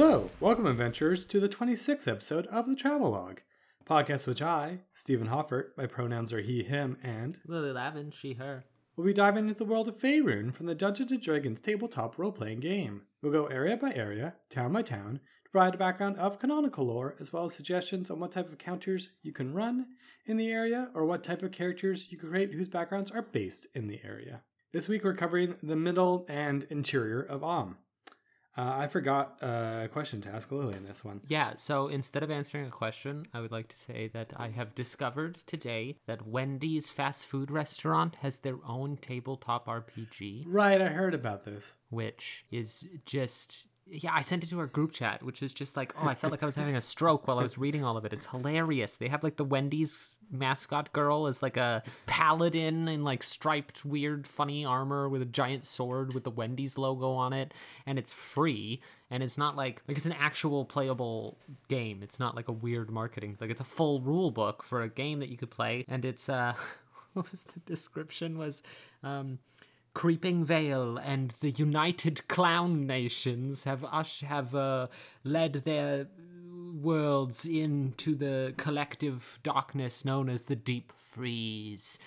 Hello, welcome adventurers to the 26th episode of the Travelogue, podcast which I, Steven Hoffart, my pronouns are he, him, and Lily Lavin, she, her. we'll be diving into the world of Faerun from the Dungeons & Dragons tabletop role-playing game. We'll go area by area, town by town, to provide a background of canonical lore, as well as suggestions on what type of encounters you can run in the area, or what type of characters you can create whose backgrounds are based in the area. This week we're covering the middle and interior of Amn. Uh, I forgot uh, a question to ask Lily in this one. Yeah, so instead of answering a question, I would like to say that I have discovered today that Wendy's fast food restaurant has their own tabletop RPG, Right, I heard about this. which is just. Yeah, I sent it to our group chat, which is just like, oh, I felt like I was having a stroke while I was reading all of it. It's hilarious. They have like the Wendy's mascot girl as like a paladin in like striped, weird, funny armor with a giant sword with the Wendy's logo on it, and it's free. And it's not like like it's an actual playable game. It's not like a weird marketing. Like it's a full rule book for a game that you could play, and it's uh, what was the description was um Creeping Vale and the United Clown Nations have ush have uh, led their worlds into the collective darkness known as the Deep Freeze,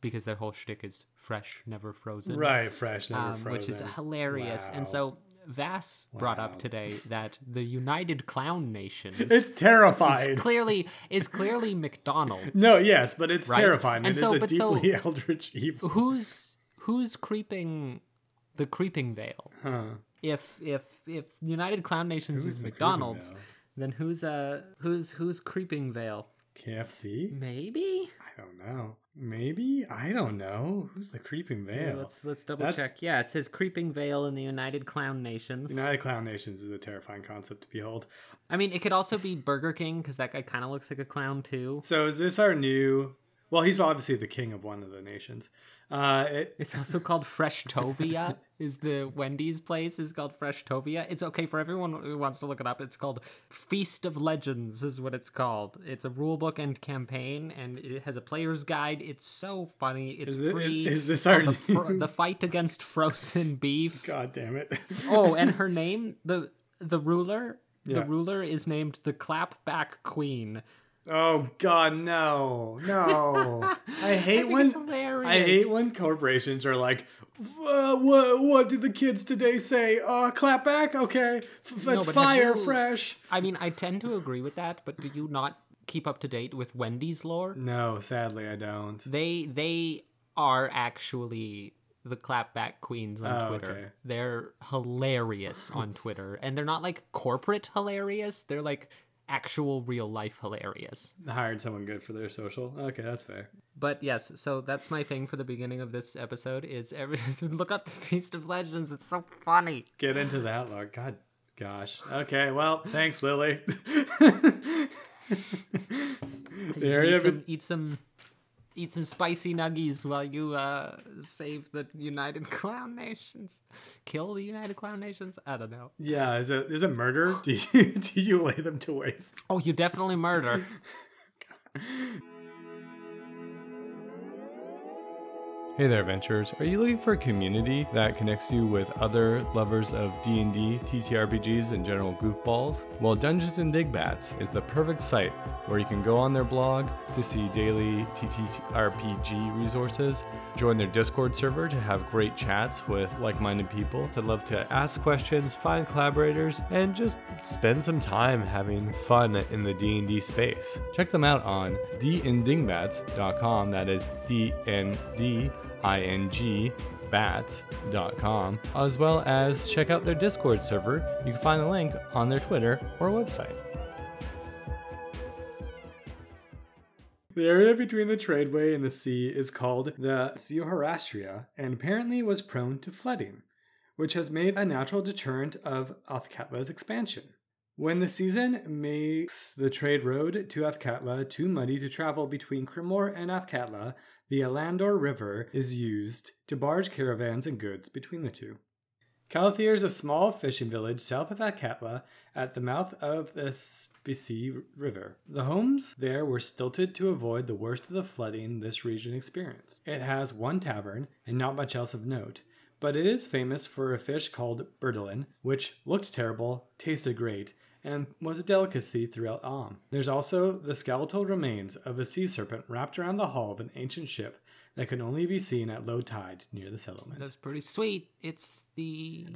because their whole shtick is fresh, never frozen, Right, fresh, never um, which is hilarious. Wow. And so Vass brought up today that the United Clown Nations It's terrifying. is clearly is clearly McDonald's. No, yes, but it's Right? terrifying. And It is so- a but so- deeply eldritch evil. who's who's creeping the creeping veil? Huh. if if if United Clown Nations Who's is McDonald's, then who's uh who's who's Creeping Vale? KFC? Maybe. I don't know. Maybe? I don't know. Who's the creeping Yeah, veil? let's let's double That's- check. Yeah, it says Creeping veil in the United Clown Nations. United Clown Nations is a terrifying concept to behold. I mean, it could also be Burger King because that guy kind of looks like a clown too. So is this our new? Well, he's obviously the king of one of the nations. Uh, it, It's also called Fresh Tovia. is the Wendy's place is called Fresh Tovia? It's okay for everyone who wants to look it up. It's called Feast of Legends is what it's called. It's a rule book and campaign, and it has a player's guide. It's so funny. It's Is it- free. is this our the, fro- the fight against frozen beef? God damn it! Oh, and her name the the ruler. Yeah. The ruler is named the Clapback Queen. Oh God, no, no! I hate think when. I hate when corporations are like, uh, "What? What did the kids today say? Uh, clap back. Okay, F- let's fire you- fresh." I mean, I tend to agree with that, but do you not keep up to date with Wendy's lore? No, sadly, I don't. They they are actually the clapback queens on Oh, Twitter. okay. They're hilarious on Twitter, and they're not like corporate hilarious. They're like actual real life hilarious. Hired someone good for their social. Okay, that's fair. But yes, so that's my thing for the beginning of this episode is every look up the Feast of Legends. It's so funny. Get into that, Lord. God, gosh. Okay, well, thanks, Lily. eat some, eat some eat some spicy nuggies while you uh save the United Clown Nations. Kill the United Clown Nations? I don't know. yeah, is it is it murder? Do you do you lay them to waste? Oh, you definitely murder. Hey there, adventurers. Are you looking for a community that connects you with other lovers of D&D, TTRPGs, and general goofballs? Well, Dungeons and Dingbats is the perfect site where you can go on their blog to see daily TTRPG resources, join their Discord server to have great chats with like-minded people that love to ask questions, find collaborators, and just spend some time having fun in the D&D space. Check them out on dndingbats.com. That is D-N-D ing bats.com as well as check out their discord server you can find the link on their twitter or website the area between the tradeway and the sea is called the Seoharastria and apparently was prone to flooding, which has made a natural deterrent of Athkatla's expansion. When the season makes the trade road to Athkatla too muddy to travel between Crimmor and Athkatla, the Alandor River is used to barge caravans and goods between the two. Calathir is a small fishing village south of Athkatla at the mouth of the Spici River. The homes there were stilted to avoid the worst of the flooding this region experienced. It has one tavern and not much else of note, but it is famous for a fish called burdolin, which looked terrible, tasted great, and was a delicacy throughout Amn. There's also the skeletal remains of a sea serpent wrapped around the hull of an ancient ship that can only be seen at low tide near the settlement. That's pretty sweet. It's the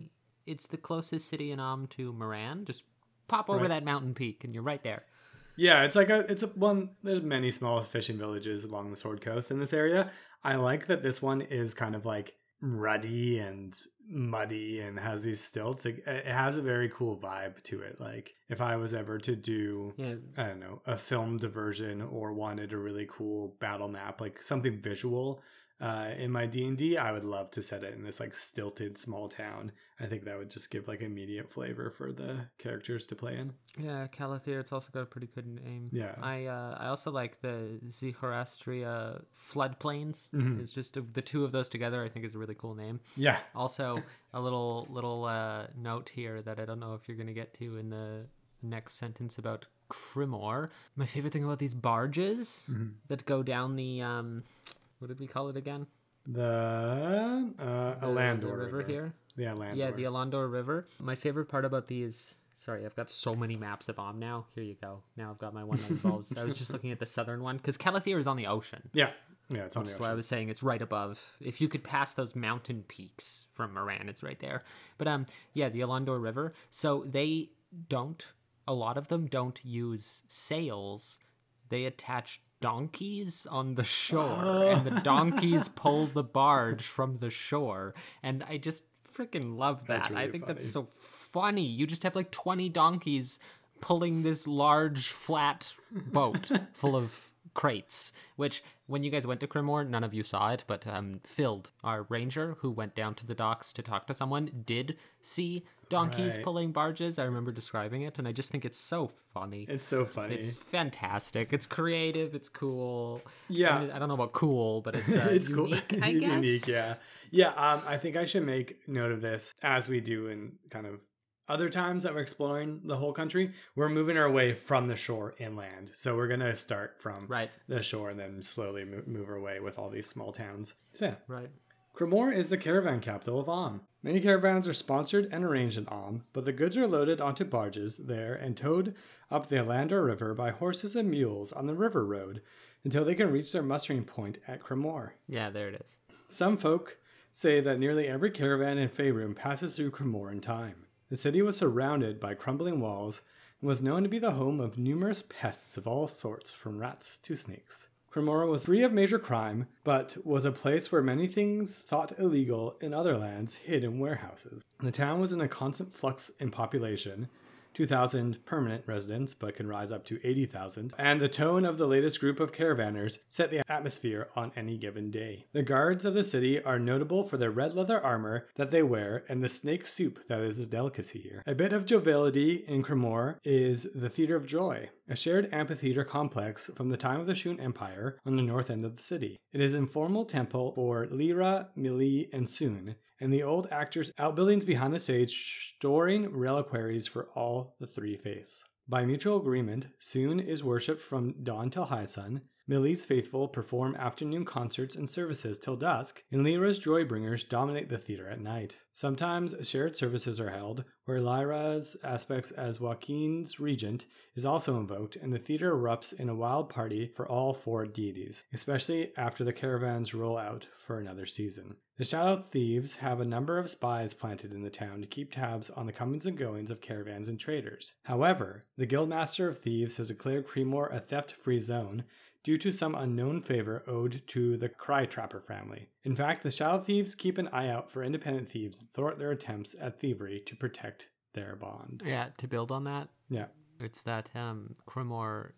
it's the closest city in Amn to Murann. Just pop over Right. that mountain peak and you're right there. Yeah, it's like a it's a one. There's many small fishing villages along the Sword Coast in this area. I like that this one is kind of like ruddy and muddy and has these stilts. It, it has a very cool vibe to it. Like if I was ever to do, Yeah. I don't know, a film diversion or wanted a really cool battle map, like something visual. Uh, in my D and D, I would love to set it in this like stilted small town. I think that would just give like immediate flavor for the characters to play in. Yeah, Calathir, it's also got a pretty good name. Yeah. I uh, I also like the Zihorastria floodplains. Mm-hmm. It's just the two of those together. I think is a really cool name. Yeah, Also, a little little uh, note here that I don't know if you're gonna get to in the next sentence about Crimmor. My favorite thing about these barges that go down the um, what did we call it again? The uh, The, Alandor the river, here. The Alandor. Yeah, the Alandor River. My favorite part about these. Sorry, I've got so many maps of Amn now. Here you go. Now I've got my one that involves. I was just looking at the southern one because Calathir is on the ocean. yeah, yeah, it's on the ocean. That's why I was saying it's right above. If you could pass those mountain peaks from Murann, it's right there. But um, yeah, the Alandor River. So they don't. A lot of them don't use sails. They attach donkeys on the shore, and the donkeys pull the barge from the shore. And I just freaking love that. That's I think funny. that's so funny. You just have like twenty donkeys pulling this large flat boat full of crates, which when you guys went to Crimmor, none of you saw it, but um, Filled, our ranger who went down to the docks to talk to someone, did see donkeys Right. pulling barges. I remember describing it, and I just think it's so funny. It's so funny. It's fantastic. It's creative. It's cool. Yeah. I, I don't know about cool, but it's uh, it's unique, cool. I it's guess. unique, yeah. Yeah, um, I think I should make note of this as we do in kind of other times that we're exploring the whole country. We're moving our way from the shore inland. So we're going to start from Right. the shore and then slowly move our way with all these small towns. So, yeah. Right. Crimmor is the caravan capital of Amn. Many caravans are sponsored and arranged in Amn, but the goods are loaded onto barges there and towed up the Alandor River by horses and mules on the river road until they can reach their mustering point at Crimmor. Yeah, there it is. Some folk say that nearly every caravan in Faerun passes through Crimmor in time. The city was surrounded by crumbling walls and was known to be the home of numerous pests of all sorts, from rats to snakes. Cremora was free of major crime, but was a place where many things thought illegal in other lands hid in warehouses. The town was in a constant flux in population, 2,000 permanent residents, but can rise up to 80,000. And the tone of the latest group of caravanners set the atmosphere on any given day. The guards of the city are notable for their red leather armor that they wear and the snake soup that is a delicacy here. A bit of joviality in Crimmor is the Theater of Joy, a shared amphitheater complex from the time of the Shoon Empire on the north end of the city. It is an informal temple for Lliira, Milil, and Sune, and the old actors' outbuildings behind the stage storing reliquaries for all the three faiths. By mutual agreement, Sune is worshipped from dawn till high sun. Milil's faithful perform afternoon concerts and services till dusk, and Lliira's joybringers dominate the theater at night. Sometimes shared services are held, where Lliira's aspects as Joaquin's regent is also invoked, and the theater erupts in a wild party for all four deities, especially after the caravans roll out for another season. The Shadow Thieves have a number of spies planted in the town to keep tabs on the comings and goings of caravans and traders. However, the Guildmaster of Thieves has declared Crimmor a theft free zone due to some unknown favor owed to the Cry Trapper family. In fact, the Shadow Thieves keep an eye out for independent thieves and thwart their attempts at thievery to protect their bond. Yeah, to build on that, Yeah. it's that um,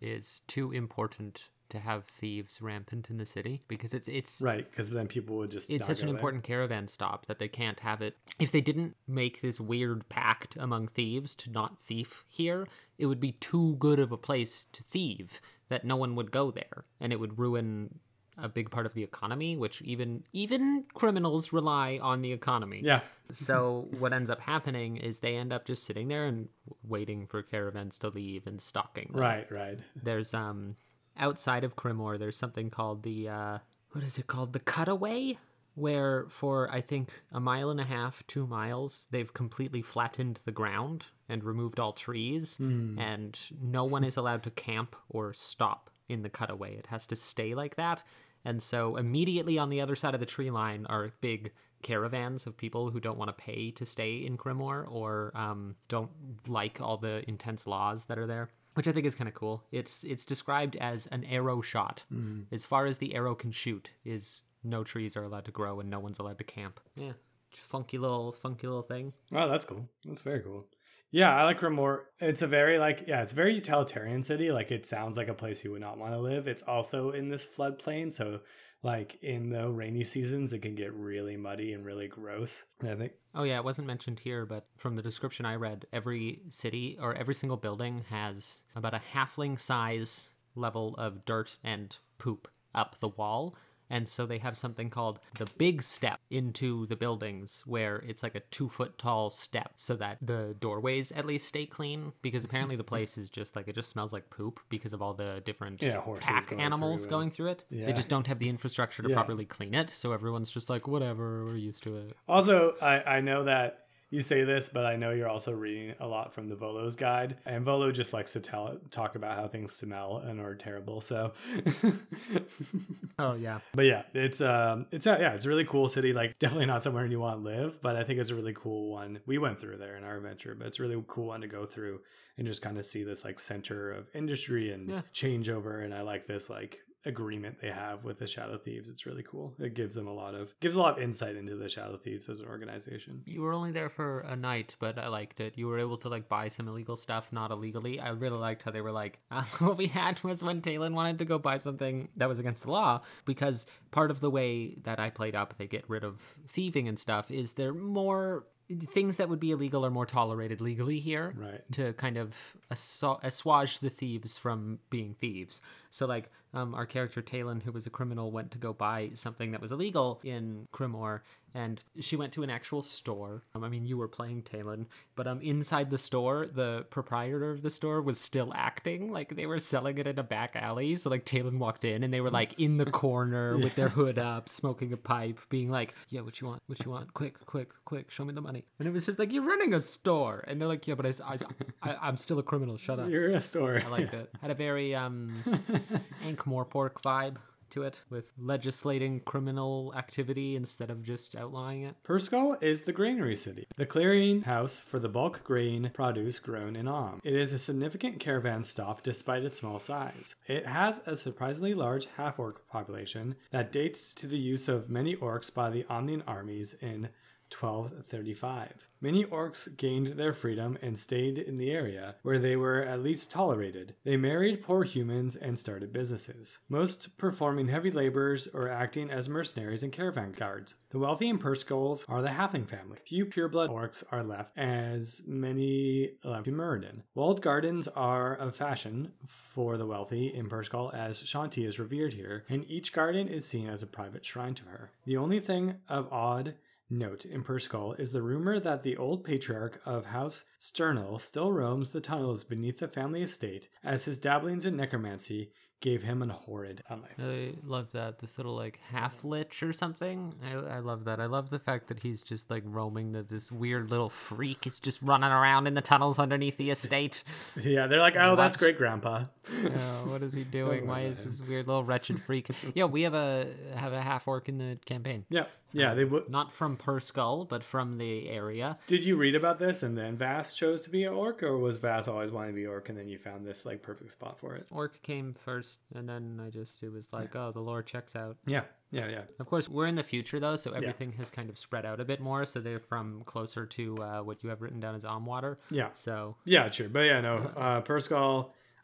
is too important to have thieves rampant in the city because it's it's Right, because then people would just. it's such an there. important caravan stop that they can't have it. If they didn't make this weird pact among thieves to not thief here, it would be too good of a place to thieve that no one would go there, and it would ruin a big part of the economy, which even even criminals rely on the economy. Yeah. So what ends up happening is they end up just sitting there and waiting for caravans to leave and stalking them Right, right. there's um outside of Crimmor there's something called the uh what is it called the cutaway where for I think a mile and a half, two miles, they've completely flattened the ground and removed all trees, and no one is allowed to camp or stop in the cutaway. It has to stay like that. And so immediately on the other side of the tree line are big caravans of people who don't want to pay to stay in Crimmor or um, don't like all the intense laws that are there. Which I think is kind of cool. It's it's described as an arrow shot. As far as the arrow can shoot, is no trees are allowed to grow and no one's allowed to camp. Yeah, funky little funky little thing. Oh, that's cool. That's very cool. Yeah, I like Crimmor. It's a very like yeah, it's a very utilitarian city. Like it sounds like a place you would not want to live. It's also in this floodplain, so like in the rainy seasons, it can get really muddy and really gross. And I think Oh yeah, it wasn't mentioned here, but from the description I read, every city or every single building has about a halfling size level of dirt and poop up the wall. And so they have something called the big step into the buildings, where it's like a two foot tall step so that the doorways at least stay clean. Because apparently the place is just like it just smells like poop because of all the different Yeah, pack going animals through going through it. Yeah. They just don't have the infrastructure to Yeah. properly clean it. So everyone's just like, whatever, we're used to it. Also, I, I know that you say this, but I know you're also reading a lot from the Volo's guide, and Volo just likes to tell talk about how things smell and are terrible. So, Oh, yeah. but yeah, it's um, it's a, yeah, it's a really cool city. Like, definitely not somewhere you want to live, but I think it's a really cool one. We went through there in our adventure, but it's a really cool one to go through and just kind of see this like center of industry and Yeah. changeover. And I like this like agreement they have with the Shadow Thieves. It's really cool. It gives them a lot of gives a lot of insight into the Shadow Thieves as an organization. You were only there for a night, but I liked it. You were able to like buy some illegal stuff, not illegally. I really liked how they were like, uh, what we had was when Talon wanted to go buy something that was against the law, because part of the way that I played up, they get rid of thieving and stuff, is they're more things that would be illegal are more tolerated legally here Right. to kind of assu- assuage the thieves from being thieves. So, like, um, our character Talon, who was a criminal, went to go buy something that was illegal in Crimmor, and she went to an actual store. Um, I mean, you were playing Talon, but um, inside the store, the proprietor of the store was still acting like they were selling it in a back alley. So, like, Talon walked in, and they were like in the corner with their hood up, smoking a pipe, being like, "Yeah, what you want? What you want? Quick, quick, quick! Show me the money." And it was just like, "You're running a store," and they're like, "Yeah, but I, I, I I'm still a criminal. Shut up." You're a store. I liked it. Had a very um Ankh Morpork vibe to it, with legislating criminal activity instead of just outlawing it. Purskul is the granary city, the clearing house for the bulk grain produce grown in Amn. It is a significant caravan stop despite its small size. It has a surprisingly large half orc population that dates to the use of many orcs by the Amnian armies in 1235. Many orcs gained their freedom and stayed in the area where they were at least tolerated. They married poor humans and started businesses, most performing heavy labors or acting as mercenaries and caravan guards. The wealthy in Perskulls are the Halfling family. Few pureblood orcs are left, as many left in Muradin. Walled gardens are of fashion for the wealthy in Purskul, as Chauntea is revered here, and each garden is seen as a private shrine to her. The only thing of odd Note in Purskul is the rumor that the old patriarch of House Sternal still roams the tunnels beneath the family estate, as his dabblings in necromancy gave him an horrid uh, life. I love that. This little like half lich or something. I, I love that. I love the fact that he's just like roaming. That this weird little freak is just running around in the tunnels underneath the estate. Yeah, they're like, oh, that's great, Grandpa. Oh, what is he doing? Why is this weird little wretched freak? Yeah, we have a have a half orc in the campaign. Yeah, yeah. Um, they would. Not from Purskul, but from the area. Did you read about this and then Vass chose to be an orc, or was Vass always wanting to be orc and then you found this like perfect spot for it? Orc came first, and then I just it was like, oh, the lore checks out. Yeah, yeah, yeah. Of course, we're in the future though, so everything has kind of spread out a bit more. So they're from closer to uh, what you have written down as Omwater. Yeah. So Yeah, true. But yeah, no, uh.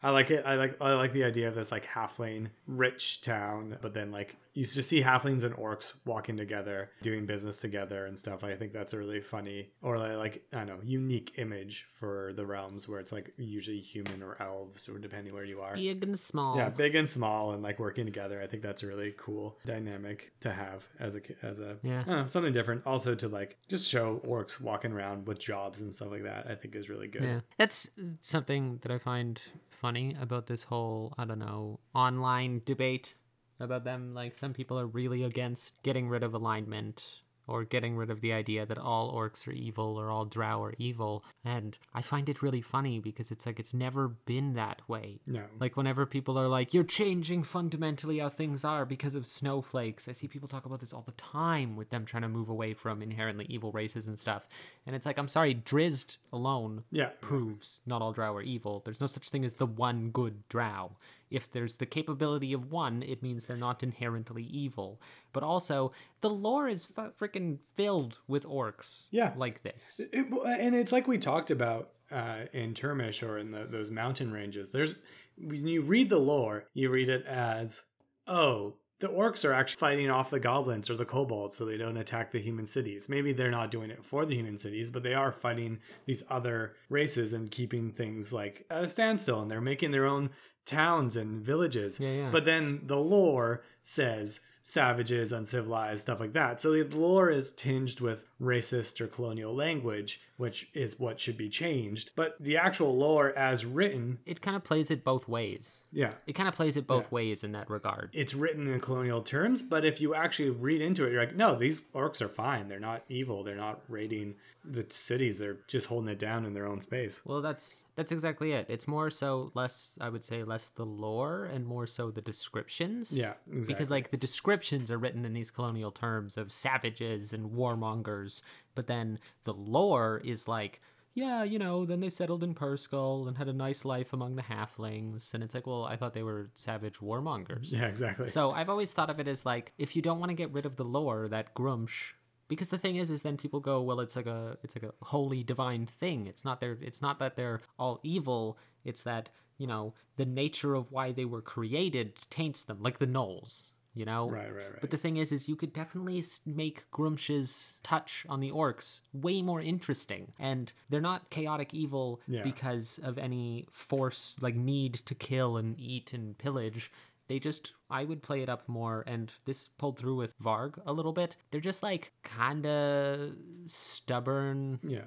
I like it. I like I like the idea of this like halfling rich town, but then like you just see halflings and orcs walking together, doing business together and stuff. I think that's a really funny or like, I don't know, unique image for the realms where it's like usually human or elves or depending where you are. big and small. Yeah, big and small and like working together. I think that's a really cool dynamic to have as a as a Yeah. Know, something different. Also to like just show orcs walking around with jobs and stuff like that. I think is really good. Yeah, that's something that I find funny about this whole I don't know online debate about them. Like some people are really against getting rid of alignment or getting rid of the idea that all orcs are evil or all drow are evil. And I find it really funny because it's like it's never been that way. No. Like whenever people are like, you're changing fundamentally how things are because of snowflakes. I see people talk about this all the time with them trying to move away from inherently evil races and stuff. And it's like, I'm sorry, Drizzt alone Yeah. proves not all drow are evil. There's no such thing as the one good drow. If there's the capability of one, it means they're not inherently evil. But also, the lore is f- freaking filled with orcs. Yeah. Like this. It, and it's like we talked about uh, in Termish or in the, those mountain ranges. There's when you read the lore, you read it as, oh, the orcs are actually fighting off the goblins or the kobolds so they don't attack the human cities. Maybe they're not doing it for the human cities, but they are fighting these other races and keeping things like at a standstill and they're making their own towns and villages. Yeah, yeah. But then the lore says savages, uncivilized, stuff like that. So the lore is tinged with racist or colonial language, which is what should be changed. But the actual lore as written, It kind of plays it both ways. yeah, It kind of plays it both ways in that regard. it's written in colonial terms, but if you actually read into it, you're like, no, these orcs are fine. They're not evil. They're not raiding the cities. They're just holding it down in their own space. Well, that's that's exactly it. It's more so less, I would say, less the lore and more so the descriptions. Yeah, exactly. Because like the descriptions are written in these colonial terms of savages and warmongers, but then the lore is like, yeah, you know, then they settled in Purskul and had a nice life among the halflings, and it's like, well, I thought they were savage warmongers. yeah, exactly. So I've always thought of it as like if you don't want to get rid of the lore, that Gruumsh. Because the thing is, is then people go, well, it's like a, it's like a holy divine thing. It's not their, it's not that they're all evil. It's that you know the nature of why they were created taints them, like the gnolls. You know. right, right, right. But the thing is, is you could definitely make Gruumsh's touch on the orcs way more interesting, and they're not chaotic evil Yeah. because of any force like need to kill and eat and pillage. They just, I would play it up more, and this pulled through with Varg a little bit. They're just like kind of stubborn, Yeah.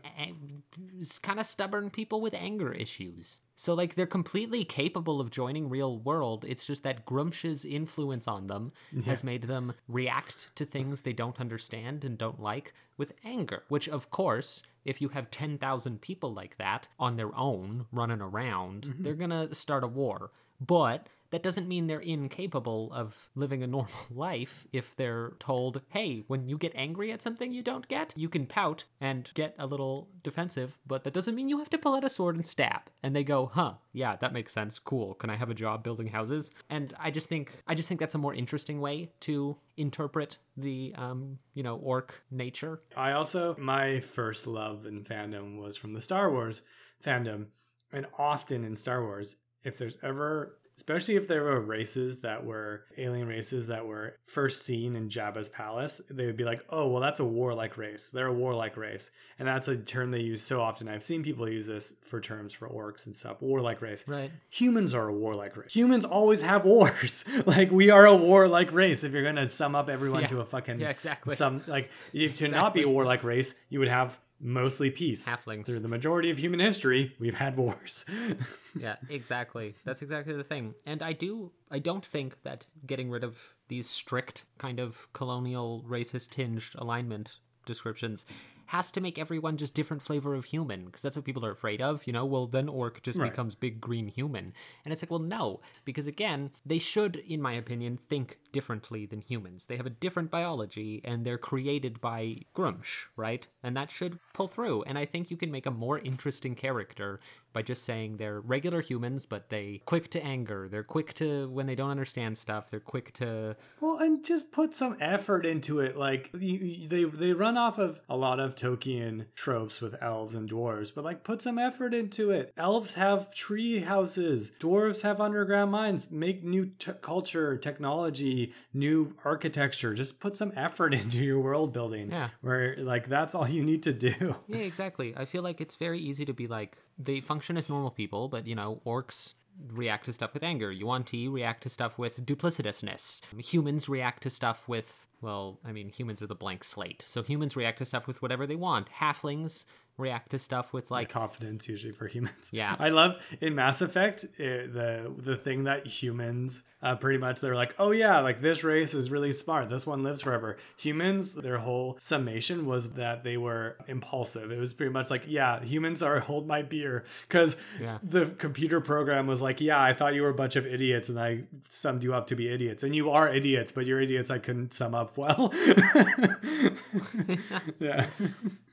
kind of stubborn people with anger issues. So like they're completely capable of joining real world. It's just that Gruumsh's influence on them has made them react to things they don't understand and don't like with anger. Which of course, if you have 10,000 people like that on their own running around, mm-hmm. they're going to start a war. But that doesn't mean they're incapable of living a normal life if they're told, hey, when you get angry at something you don't get, you can pout and get a little defensive, but that doesn't mean you have to pull out a sword and stab. And they go, huh, yeah, that makes sense. Cool. Can I have a job building houses? And I just think I just think that's a more interesting way to interpret the um, you know, orc nature. I also my first love in fandom was from the Star Wars fandom, and often in Star Wars, if there's ever especially if there were races that were alien races that were first seen in Jabba's palace, they would be like, "Oh, well, that's a warlike race. They're a warlike race," and that's a term they use so often. I've seen people use this for terms for orcs and stuff. Warlike race. Right. Humans are a warlike race. Humans always have wars. like we are a warlike race. If you're gonna sum up everyone Yeah. to a fucking Yeah, exactly. some like if to not be a warlike race, you would have mostly peace. Halflings. Through the majority of human history, we've had wars. yeah, exactly. That's exactly the thing. And I do I don't think that getting rid of these strict kind of colonial racist tinged alignment descriptions has to make everyone just different flavor of human because that's what people are afraid of, you know, well then orc just Right. becomes big green human. And it's like, well no, because again, they should in my opinion think differently than humans. They have a different biology and they're created by Gruumsh, right? And that should pull through. And I think you can make a more interesting character by just saying they're regular humans, but they quick to anger. They're quick to when they don't understand stuff. They're quick to well, and just put some effort into it. Like you, they they run off of a lot of Tolkien tropes with elves and dwarves, but like put some effort into it. Elves have tree houses. Dwarves have underground mines. Make new t- culture, technology, new architecture. Just put some effort into your world building. Yeah. Where like that's all you need to do. Yeah, exactly. I feel like it's very easy to be like they function as normal people, but you know, orcs react to stuff with anger. Yuan-Ti react to stuff with duplicitousness. Humans react to stuff with well, I mean, humans are the blank slate. So humans react to stuff with whatever they want. Halflings react to stuff with like confidence usually for humans. Yeah. I love in Mass Effect it, the the thing that humans uh, pretty much they're like, oh yeah, like this race is really smart. This one lives forever. Humans, their whole summation was that they were impulsive. It was pretty much like, yeah, humans are hold my beer because Yeah. the computer program was like, yeah, I thought you were a bunch of idiots and I summed you up to be idiots, and you are idiots, but you're idiots I couldn't sum up well. yeah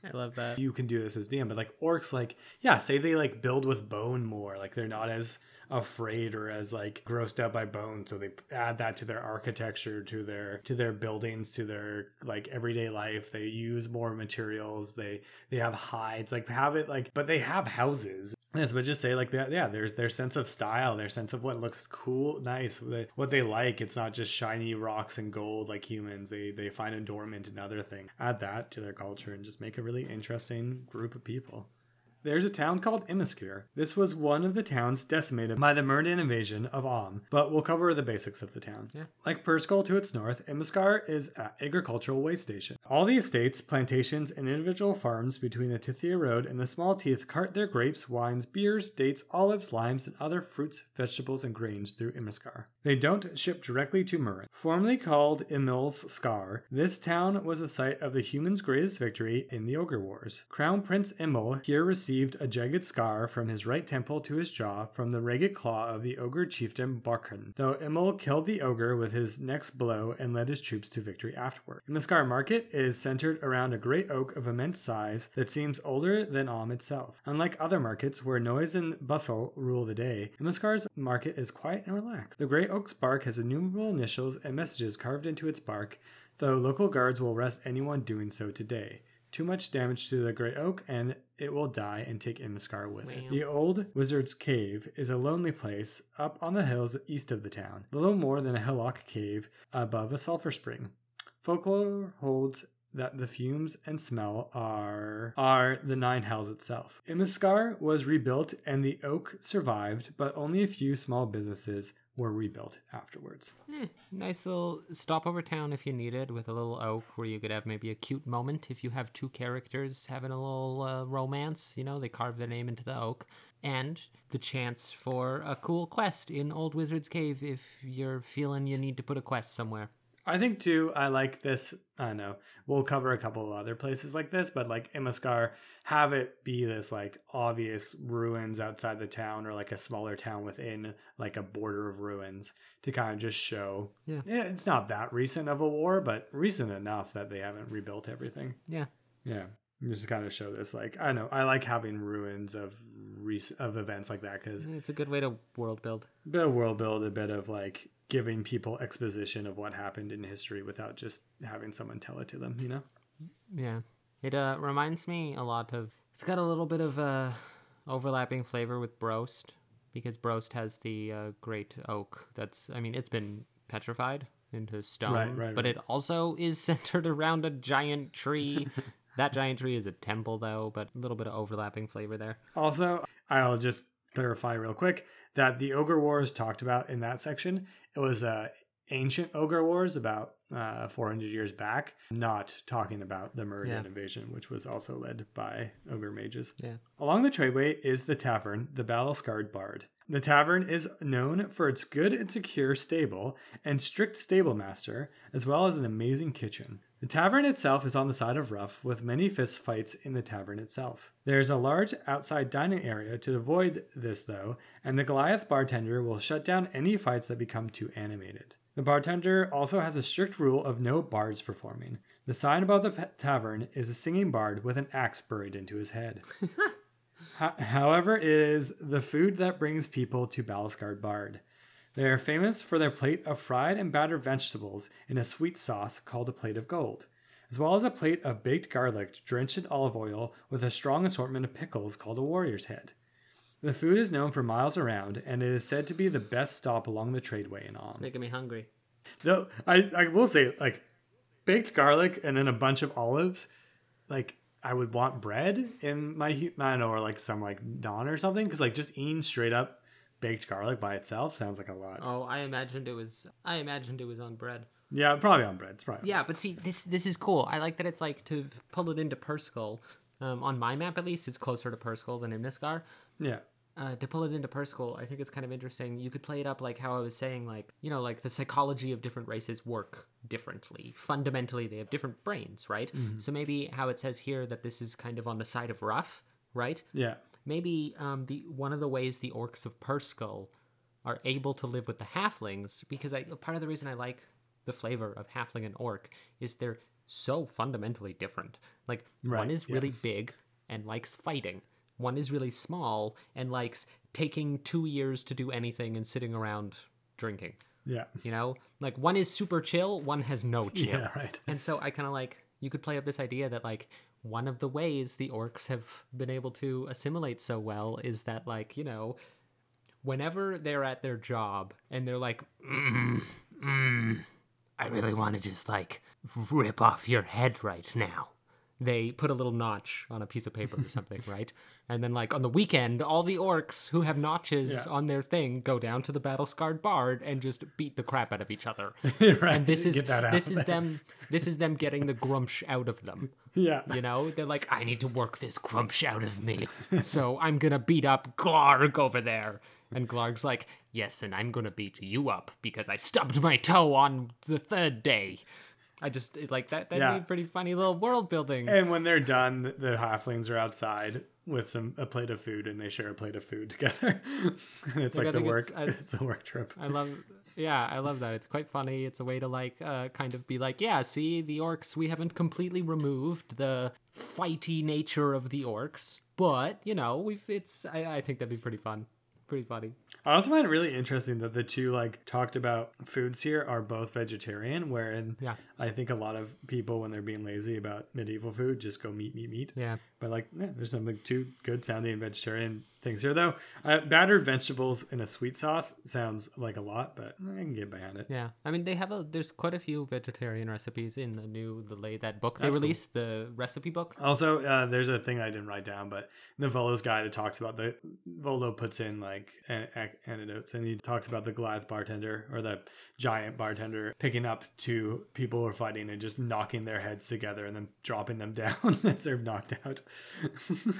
I love that. you can do this as DM, but like orcs, like yeah, say they like build with bone more, like they're not as afraid or as like grossed out by bone, so they add that to their architecture, to their to their buildings, to their like everyday life. They use more materials. They they have hides, like have it like, but they have houses. Yes, but just say like that. Yeah, there's their sense of style, their sense of what looks cool, nice, what they- what they like. It's not just shiny rocks and gold like humans. They they find adornment in other things. Add that to their culture and just make a really interesting group of people. There's a town called Imnescar. This was one of the towns decimated by the Murdan invasion of Amn, but we'll cover the basics of the town. Yeah. Like Purskul to its north, Imnescar is an agricultural way station. All the estates, plantations, and individual farms between the Tithia Road and the Small Teeth cart their grapes, wines, beers, dates, olives, limes, and other fruits, vegetables, and grains through Imnescar. They don't ship directly to Murann. Formerly called Emil's Scar, this town was the site of the humans' greatest victory in the Ogre Wars. Crown Prince Emil here received a jagged scar from his right temple to his jaw from the ragged claw of the ogre chieftain Barkan, though Emil killed the ogre with his next blow and led his troops to victory afterward. Imnescar Market is centered around a great oak of immense size that seems older than Amn itself. Unlike other markets where noise and bustle rule the day, Imnescar's market is quiet and relaxed. The great oak's bark has innumerable initials and messages carved into its bark, though local guards will arrest anyone doing so today. Too much damage to the great oak, and it will die and take Imnescar with it. The old wizard's cave is a lonely place up on the hills east of the town, little more than a hillock cave above a sulfur spring. Folklore holds that the fumes and smell are are the nine hells itself. Imnescar was rebuilt and the oak survived, but only a few small businesses were rebuilt afterwards. Eh, nice little stopover town if you needed, with a little oak where you could have maybe a cute moment if you have two characters having a little uh, romance. You know, they carve their name into the oak, and the chance for a cool quest in Old Wizard's Cave if you're feeling you need to put a quest somewhere. I think too. I like this. I don't know. We'll cover a couple of other places like this, but like Imnescar, have it be this like obvious ruins outside the town, or like a smaller town within like a border of ruins to kind of just show. Yeah. it's not that recent of a war, but recent enough that they haven't rebuilt everything. Yeah, Yeah, just to kind of show this. Like I know. I like having ruins of rec- of events like that because it's a good way to world build. bit of world build, a bit of like giving people exposition of what happened in history without just having someone tell it to them, you know? Yeah. It uh, reminds me a lot of. It's got a little bit of uh, overlapping flavor with Brost because Brost has the uh, great oak. That's, I mean, it's been petrified into stone, Right, right, but right. it also is centered around a giant tree. that giant tree is a temple, though, but a little bit of overlapping flavor there. Also, I'll just clarify real quick that the Ogre Wars talked about in that section, it was uh, ancient Ogre Wars about uh, 400 years back, not talking about the Meridian Yeah. invasion, which was also led by Ogre mages. Yeah. Along the tradeway is the tavern, the battle scarred bard. The tavern is known for its good and secure stable and strict stable master, as well as an amazing kitchen. The tavern itself is on the side of rough, with many fist fights in the tavern itself. There is a large outside dining area to avoid this, though, and the Goliath bartender will shut down any fights that become too animated. The bartender also has a strict rule of no bards performing. The sign above the tavern is a singing bard with an axe buried into his head. Ho- However, it is the food that brings people to Balasgard Bard. They are famous for their plate of fried and battered vegetables in a sweet sauce called a plate of gold, as well as a plate of baked garlic drenched in olive oil with a strong assortment of pickles called a warrior's head. The food is known for miles around, and it is said to be the best stop along the tradeway in Amn. Making me hungry. Though I, I will say, like baked garlic and then a bunch of olives, like I would want bread in my I don't know, or like some like don or something, because like just eating straight up baked garlic by itself sounds like a lot. Oh, I imagined it was. I imagined it was on bread. Yeah, probably on bread. It's probably Yeah, but see, this this is cool. I like that it's like to pull it into Purskul. Um, on my map, at least, it's closer to Purskul than Imnescar. Yeah. Uh, to pull it into Purskul, I think it's kind of interesting. You could play it up like how I was saying, like, you know, like the psychology of different races work differently. Fundamentally, they have different brains, right? So maybe how it says here that this is kind of on the side of rough, right? Yeah. maybe um, the one of the ways the orcs of Purskul are able to live with the halflings because I part of the reason I like the flavor of halfling and orc is they're so fundamentally different. Like one Right, is yeah. really big and likes fighting. One is really small and likes taking two years to do anything and sitting around drinking. Yeah. You know, like one is super chill, one has no chill. Yeah, right. And so I kind of like you could play up this idea that like one of the ways the orcs have been able to assimilate so well is that like you know whenever they're at their job and they're like mm, mm, I really want to just like rip off your head right now. They put a little notch on a piece of paper or something, right? And then, like on the weekend, all the orcs who have notches Yeah. on their thing go down to the battle scarred bard and just beat the crap out of each other right. and this is Get that out this is them this is them getting the Gruumsh out of them Yeah. you know they're like i need to work this Gruumsh out of me so i'm gonna beat up glarg over there and glarg's like yes and i'm gonna beat you up because i stubbed my toe on the third day i just like that that'd Yeah. be a pretty funny little world building And when they're done, the- halflings are outside with some a plate of food, and they share a plate of food together. and it's Like, like the work. it's- I- It's, a work trip. I love, yeah, I love that. It's quite funny. It's a way to like, uh, kind of be like, yeah, see, the orcs, we haven't completely removed the fighty nature of the orcs, but you know, we've. It's. I, I think that'd be pretty fun, pretty funny. I also find it really interesting that the two like talked about foods here are both vegetarian, wherein Yeah. I think a lot of people when they're being lazy about medieval food just go meat, meat, meat. Yeah. But like, yeah, there's something too good sounding vegetarian things here though. Uh, battered vegetables in a sweet sauce sounds like a lot, but I can get behind it. Yeah, I mean they have a. There's quite a few vegetarian recipes in the new the lay that book they That's cool. released the recipe book. Also, uh, there's a thing I didn't write down, but the Volo's guide, it talks about the Volo puts in like an, an- anecdotes, and he talks about the Goliath bartender or the giant bartender picking up two people who are fighting and just knocking their heads together and then dropping them down as they're knocked out.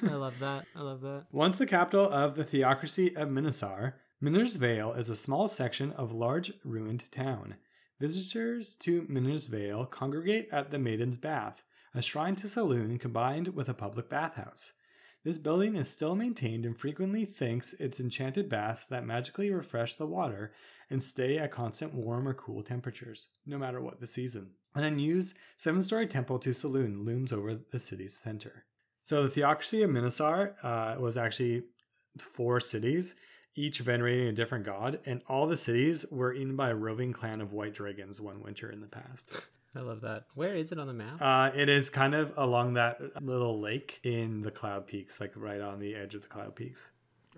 I love that. I love that. Once the capital of the theocracy of Minosar, Miner's Vale is a small section of large ruined town. Visitors to Miner's Vale congregate at the Maiden's Bath, a shrine to Saloon combined with a public bathhouse. This building is still maintained and frequently thanks its enchanted baths that magically refresh the water and stay at constant warm or cool temperatures, no matter what the season. An unused seven story temple to Saloon looms over the city's center. So the theocracy of Minosar uh, was actually four cities, each venerating a different god, and all the cities were eaten by a roving clan of white dragons one winter in the past. I love that. Where is it on the map? Uh, it is kind of along that little lake in the Cloud Peaks, like right on the edge of the Cloud Peaks.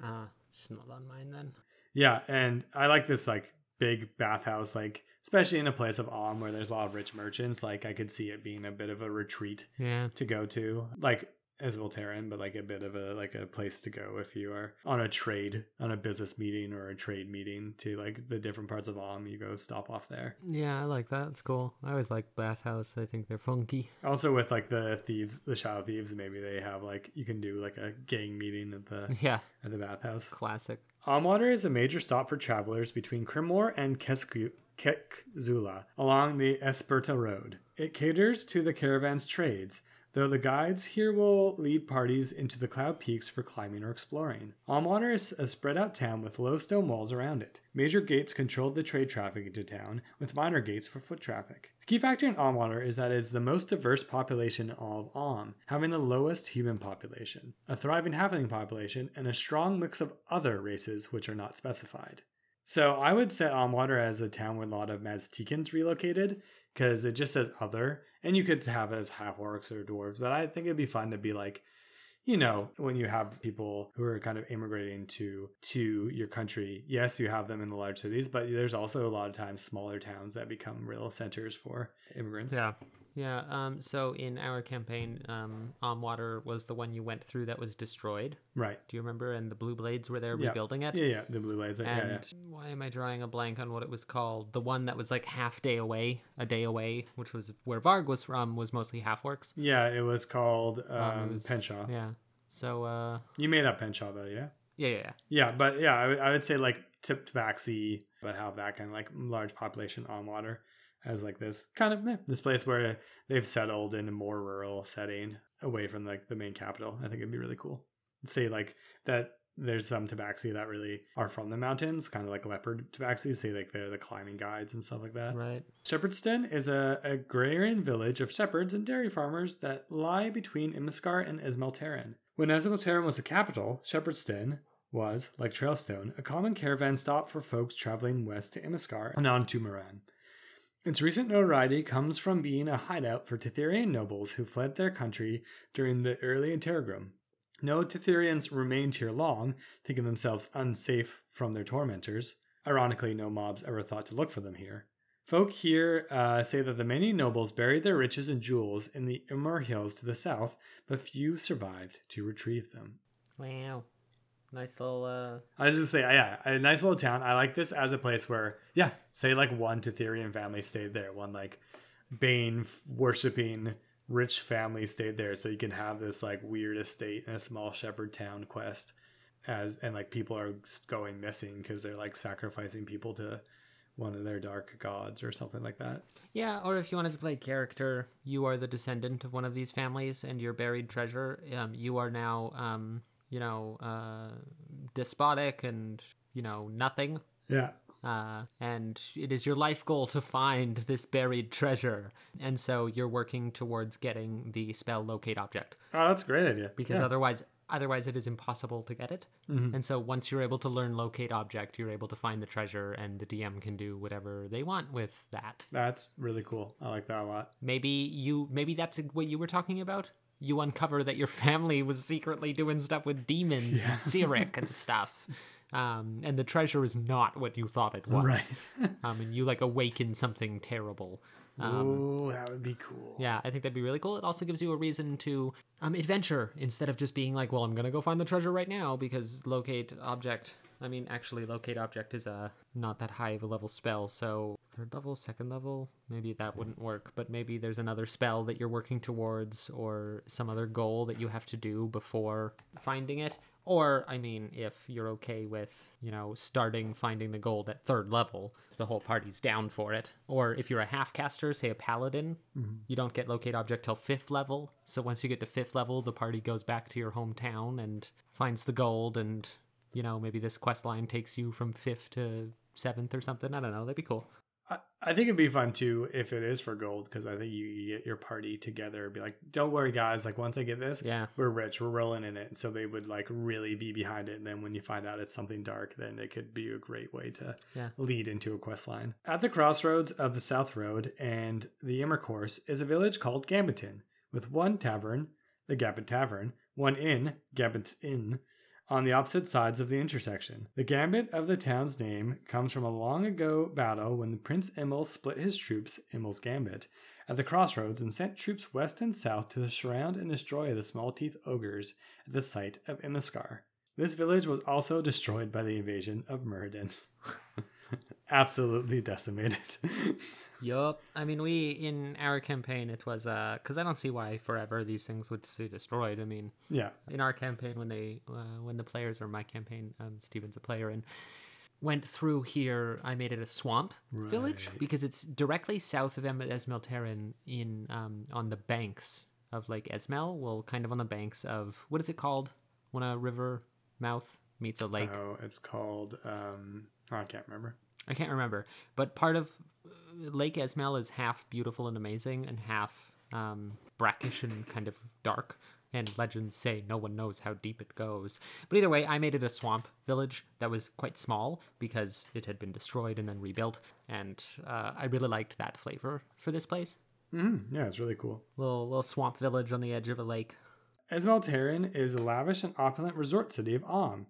Ah, it's not on mine then. Yeah, and I like this like big bathhouse, like especially in a place of Amn where there's a lot of rich merchants. Like I could see it being a bit of a retreat Yeah. to go to, like as Voltaren, but like a bit of a like a place to go if you are on a trade, on a business meeting or a trade meeting to like the different parts of Amn. You go stop off there. Yeah, I like that. It's cool. I always like bathhouse. I think they're funky. Also with like the thieves, the shadow thieves, maybe they have like you can do like a gang meeting at the Yeah, at the bathhouse. classic. Amwater is a major stop for travelers between Crimmor and Kesku- Keczulla along the Espurta Road. It caters to the caravan's trades, though the guides here will lead parties into the Cloud Peaks for climbing or exploring. Amwater is a spread out town with low stone walls around it. Major gates control the trade traffic into town, with minor gates for foot traffic. The key factor in Amwater is that it is the most diverse population of Amn, having the lowest human population, a thriving halfling population, and a strong mix of other races which are not specified. So I would set Amwater as a town where a lot of Mazticans relocated, because it just says other, and you could have it as half orcs or dwarves, but I think it'd be fun to be like, you know, when you have people who are kind of immigrating to to your country, yes, you have them in the large cities, but there's also a lot of times smaller towns that become real centers for immigrants. Yeah. Yeah. Um. So in our campaign, um, Omwater was the one you went through that was destroyed. Right. Do you remember? And the Blue Blades were there Yeah. rebuilding it. Yeah, yeah. The blue blades. Yeah, And yeah. why am I drawing a blank on what it was called? The one that was like half day away, a day away, which was where Varg was from, was mostly half orcs. Yeah, it was called um, Um, was- Penshaw. Yeah. So uh, You made up Penshaw though, yeah. yeah, yeah, yeah. Yeah, but yeah, I would- I would say like Tip Tabaxi, but have that kind of like large population on water as like this kind of eh, this place where they've settled in a more rural setting away from like the main capital. I think it'd be really cool. Say like that there's some tabaxi that really are from the mountains, kind of like leopard tabaxi, say like they're the climbing guides and stuff like that. Right. Shepherdston is a agrarian village of shepherds and dairy farmers that lie between Imnescar and Esmeltaran. When Esmeltaran was the capital, Shepherdston was, like Trailstone, a common caravan stop for folks traveling west to Imnescar and on to Murann. Its recent notoriety comes from being a hideout for Tethyrian nobles who fled their country during the early Interregnum. No Tethyrians remained here long, thinking themselves unsafe from their tormentors. Ironically, no mobs ever thought to look for them here. Folk here uh, say that the many nobles buried their riches and jewels in the Umar Hills to the south, but few survived to retrieve them. Wow. Nice little. uh I was just say, yeah, a nice little town. I like this as a place where, yeah, say like one Tethyrian family stayed there, one like Bane worshipping rich family stayed there, so you can have this like weird estate in a small shepherd town quest, as and like people are going missing because they're like sacrificing people to one of their dark gods or something like that. Yeah, or if you wanted to play character, you are the descendant of one of these families, and your buried treasure. Um, you are now, um, you know, uh, despotic and you know nothing. Yeah, Uh, and it is your life goal to find this buried treasure, and so you're working towards getting the spell locate object oh, that's a great idea. because yeah. otherwise, otherwise it is impossible to get it. And so once you're able to learn locate object, you're able to find the treasure, and the DM can do whatever they want with that. that's really cool. I like that a lot. Maybe you maybe that's what you were talking about. You uncover that your family was secretly doing stuff with demons and Cyric and stuff. Um, and the treasure is not what you thought it was. Right. um, and you like awaken something terrible. oh, that would be cool. Yeah, I think that'd be really cool. It also gives you a reason to um, adventure instead of just being like, well, I'm gonna go find the treasure right now because locate object. I mean, actually, locate object is a not that high of a level spell, so third level, second level, maybe that wouldn't work. But maybe there's another spell that you're working towards, or some other goal that you have to do before finding it. Or, I mean, if you're okay with, you know, starting finding the gold at third level, if the whole party's down for it. Or if you're a half caster, say a paladin, mm-hmm. you don't get locate object till fifth level. So once you get to fifth level, the party goes back to your hometown and finds the gold. And, you know, maybe this quest line takes you from fifth to seventh or something. I don't know. That'd be cool. I, think it'd be fun too if it is for gold because I think you, you get your party together and be like, don't worry, guys. Like, once I get this, Yeah. we're rich, we're rolling in it. So they would like really be behind it. And then when you find out it's something dark, then it could be a great way to Yeah. lead into a quest line. At the crossroads of the South Road and the Immer Course is a village called Gambiton with one tavern, the Gambit Tavern, one inn, Gambit's Inn, on the opposite sides of the intersection. The gambit of the town's name comes from a long ago battle when Prince Immel split his troops, Immel's Gambit, at the crossroads and sent troops west and south to surround and destroy the small teeth ogres at the site of Imnescar. This village was also destroyed by the invasion of Muradin. Absolutely decimated. Yup. I mean, we in our campaign it was uh because I don't see why forever these things would stay destroyed. I mean, yeah. in our campaign when they uh, when the players or my campaign, um, Steven's a player and went through here. I made it a swamp village because it's directly south of Esmeltaran in um on the banks of Lake Esmel. Well, kind of on the banks of what is it called when a river mouth meets a lake. Oh, it's called, um, oh, I can't remember. I can't remember, but part of uh, Lake Esmel is half beautiful and amazing and half um, brackish and kind of dark. And legends say no one knows how deep it goes. But either way, I made it a swamp village that was quite small because it had been destroyed and then rebuilt. And uh, I really liked that flavor for this place. Mm, yeah, it's really cool. Little little swamp village on the edge of a lake. Esmeltaran is a lavish and opulent resort city of Amn,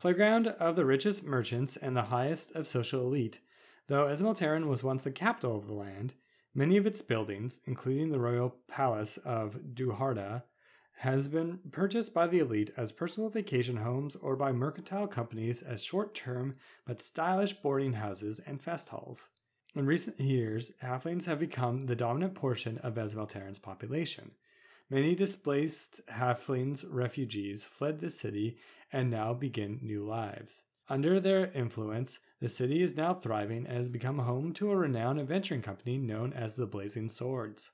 playground of the richest merchants and the highest of social elite. Though Esmeltaran was once the capital of the land, Many of its buildings, including the royal palace of Duharda, has been purchased by the elite as personal vacation homes or by mercantile companies as short term but stylish boarding houses and fest halls. In recent years, halflings have become the dominant portion of Esmeltaran's population. Many displaced halflings refugees fled the city and now begin new lives. Under their influence, the city is now thriving and has become home to a renowned adventuring company known as the Blazing Swords.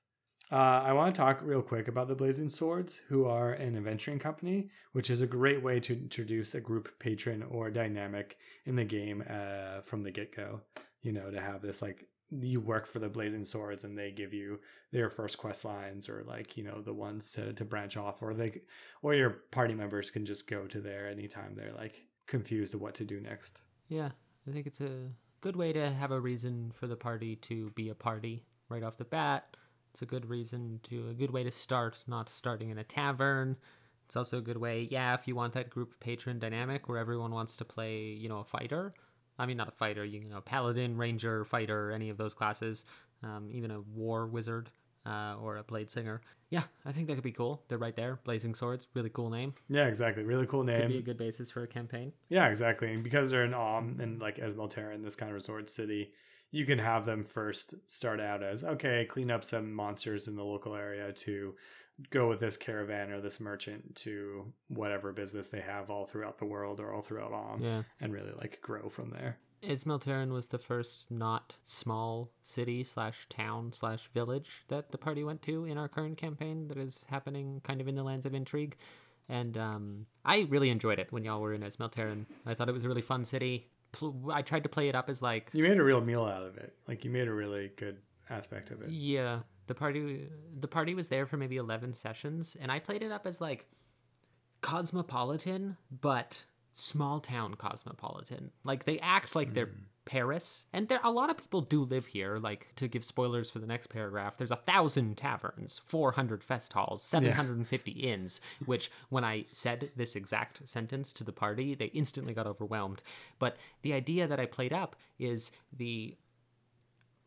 Uh, I want to talk real quick about the Blazing Swords, who are an adventuring company, which is a great way to introduce a group patron or dynamic in the game uh, from the get go. You know, to have this like you work for the Blazing Swords and they give you their first quest lines or like you know the ones to to branch off, or they or your party members can just go to there anytime they're like confused of what to do next. Yeah, I think it's a good way to have a reason for the party to be a party right off the bat. It's a good reason to a good way to start, not starting in a tavern. It's also a good way, yeah, if you want that group patron dynamic where everyone wants to play, you know, a fighter. I mean, not a fighter, you know, paladin, ranger, fighter, any of those classes, um, even a war wizard uh, or a blade singer. Yeah, I think that could be cool. They're right there, blazing swords, really cool name. Yeah, exactly. Really cool name. Could be a good basis for a campaign. Yeah, exactly. And because they're in Amn and like Esmelterra, in this kind of resort city, you can have them first start out as okay, clean up some monsters in the local area to go with this caravan or this merchant to whatever business they have all throughout the world or all throughout Amn, Yeah. and really like grow from there. Esmeltaran was the first not small city slash town slash village that the party went to in our current campaign that is happening kind of in the lands of intrigue. And um, I really enjoyed it when y'all were in Esmeltaran. I thought it was a really fun city. I tried to play it up as like, You made a real meal out of it. Like you made a really good aspect of it. yeah, the party the party was there for maybe 11 sessions and I played it up as like cosmopolitan but small town cosmopolitan. Like they act like they're Paris, and there a lot of people do live here. Like to give spoilers for the next paragraph, there's a thousand taverns, 400 fest halls, 750 inns. Which, when I said this exact sentence to the party, they instantly got overwhelmed. But the idea that I played up is the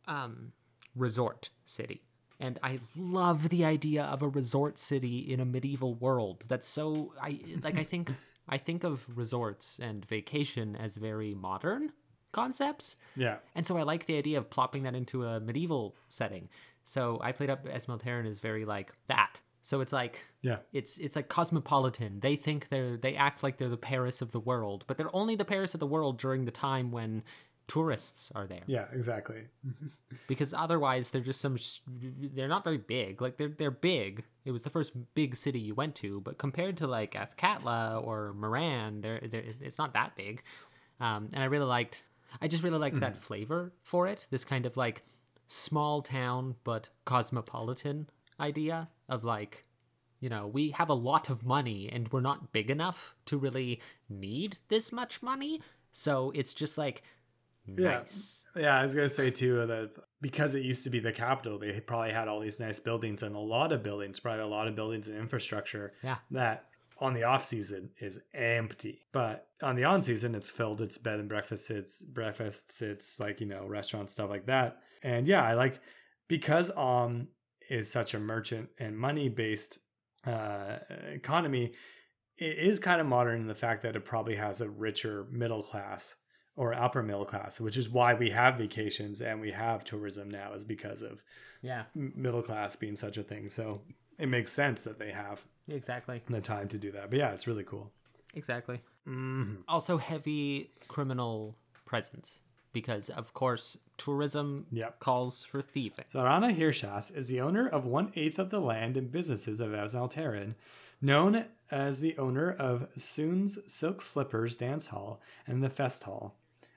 um, resort city. And I love the idea of a resort city in a medieval world. That's so I like I think I think of resorts and vacation as very modern concepts. Yeah. And so I like the idea of plopping that into a medieval setting. So I played up Esmeltaran is very like that. So it's like Yeah. it's it's like cosmopolitan. They think they're they act like they're the Paris of the world, but they're only the Paris of the world during the time when tourists are there. Yeah, exactly. because otherwise they're just some sh- they're not very big. Like they're they're big. It was the first big city you went to but compared to like Athkatla or Murann they're, they're it's not that big. Um, and I really liked I just really liked that flavor for it. This kind of like small town but cosmopolitan idea of like you know we have a lot of money and we're not big enough to really need this much money. So it's just like Yeah. nice Yeah, I was gonna say too that because it used to be the capital, they probably had all these nice buildings and a lot of buildings, probably a lot of buildings and infrastructure. Yeah. That on the off season is empty, but on the on season it's filled. It's bed and breakfast. It's breakfasts. It's like you know restaurants stuff like that. And yeah, I like because um is such a merchant and money based uh, economy. It is kind of modern in the fact that it probably has a richer middle class or upper middle class, which is why we have vacations and we have tourism now, is because of yeah middle class being such a thing. So it makes sense that they have exactly the time to do that. But yeah, it's really cool. Exactly. Mm-hmm. Also, heavy criminal presence because, of course, tourism Yep. calls for thieving. Zarana Hirschas is the owner of one eighth of the land and businesses of Esmeltaran, known as the owner of Sune's Silk Slippers Dance Hall and the Fest Hall,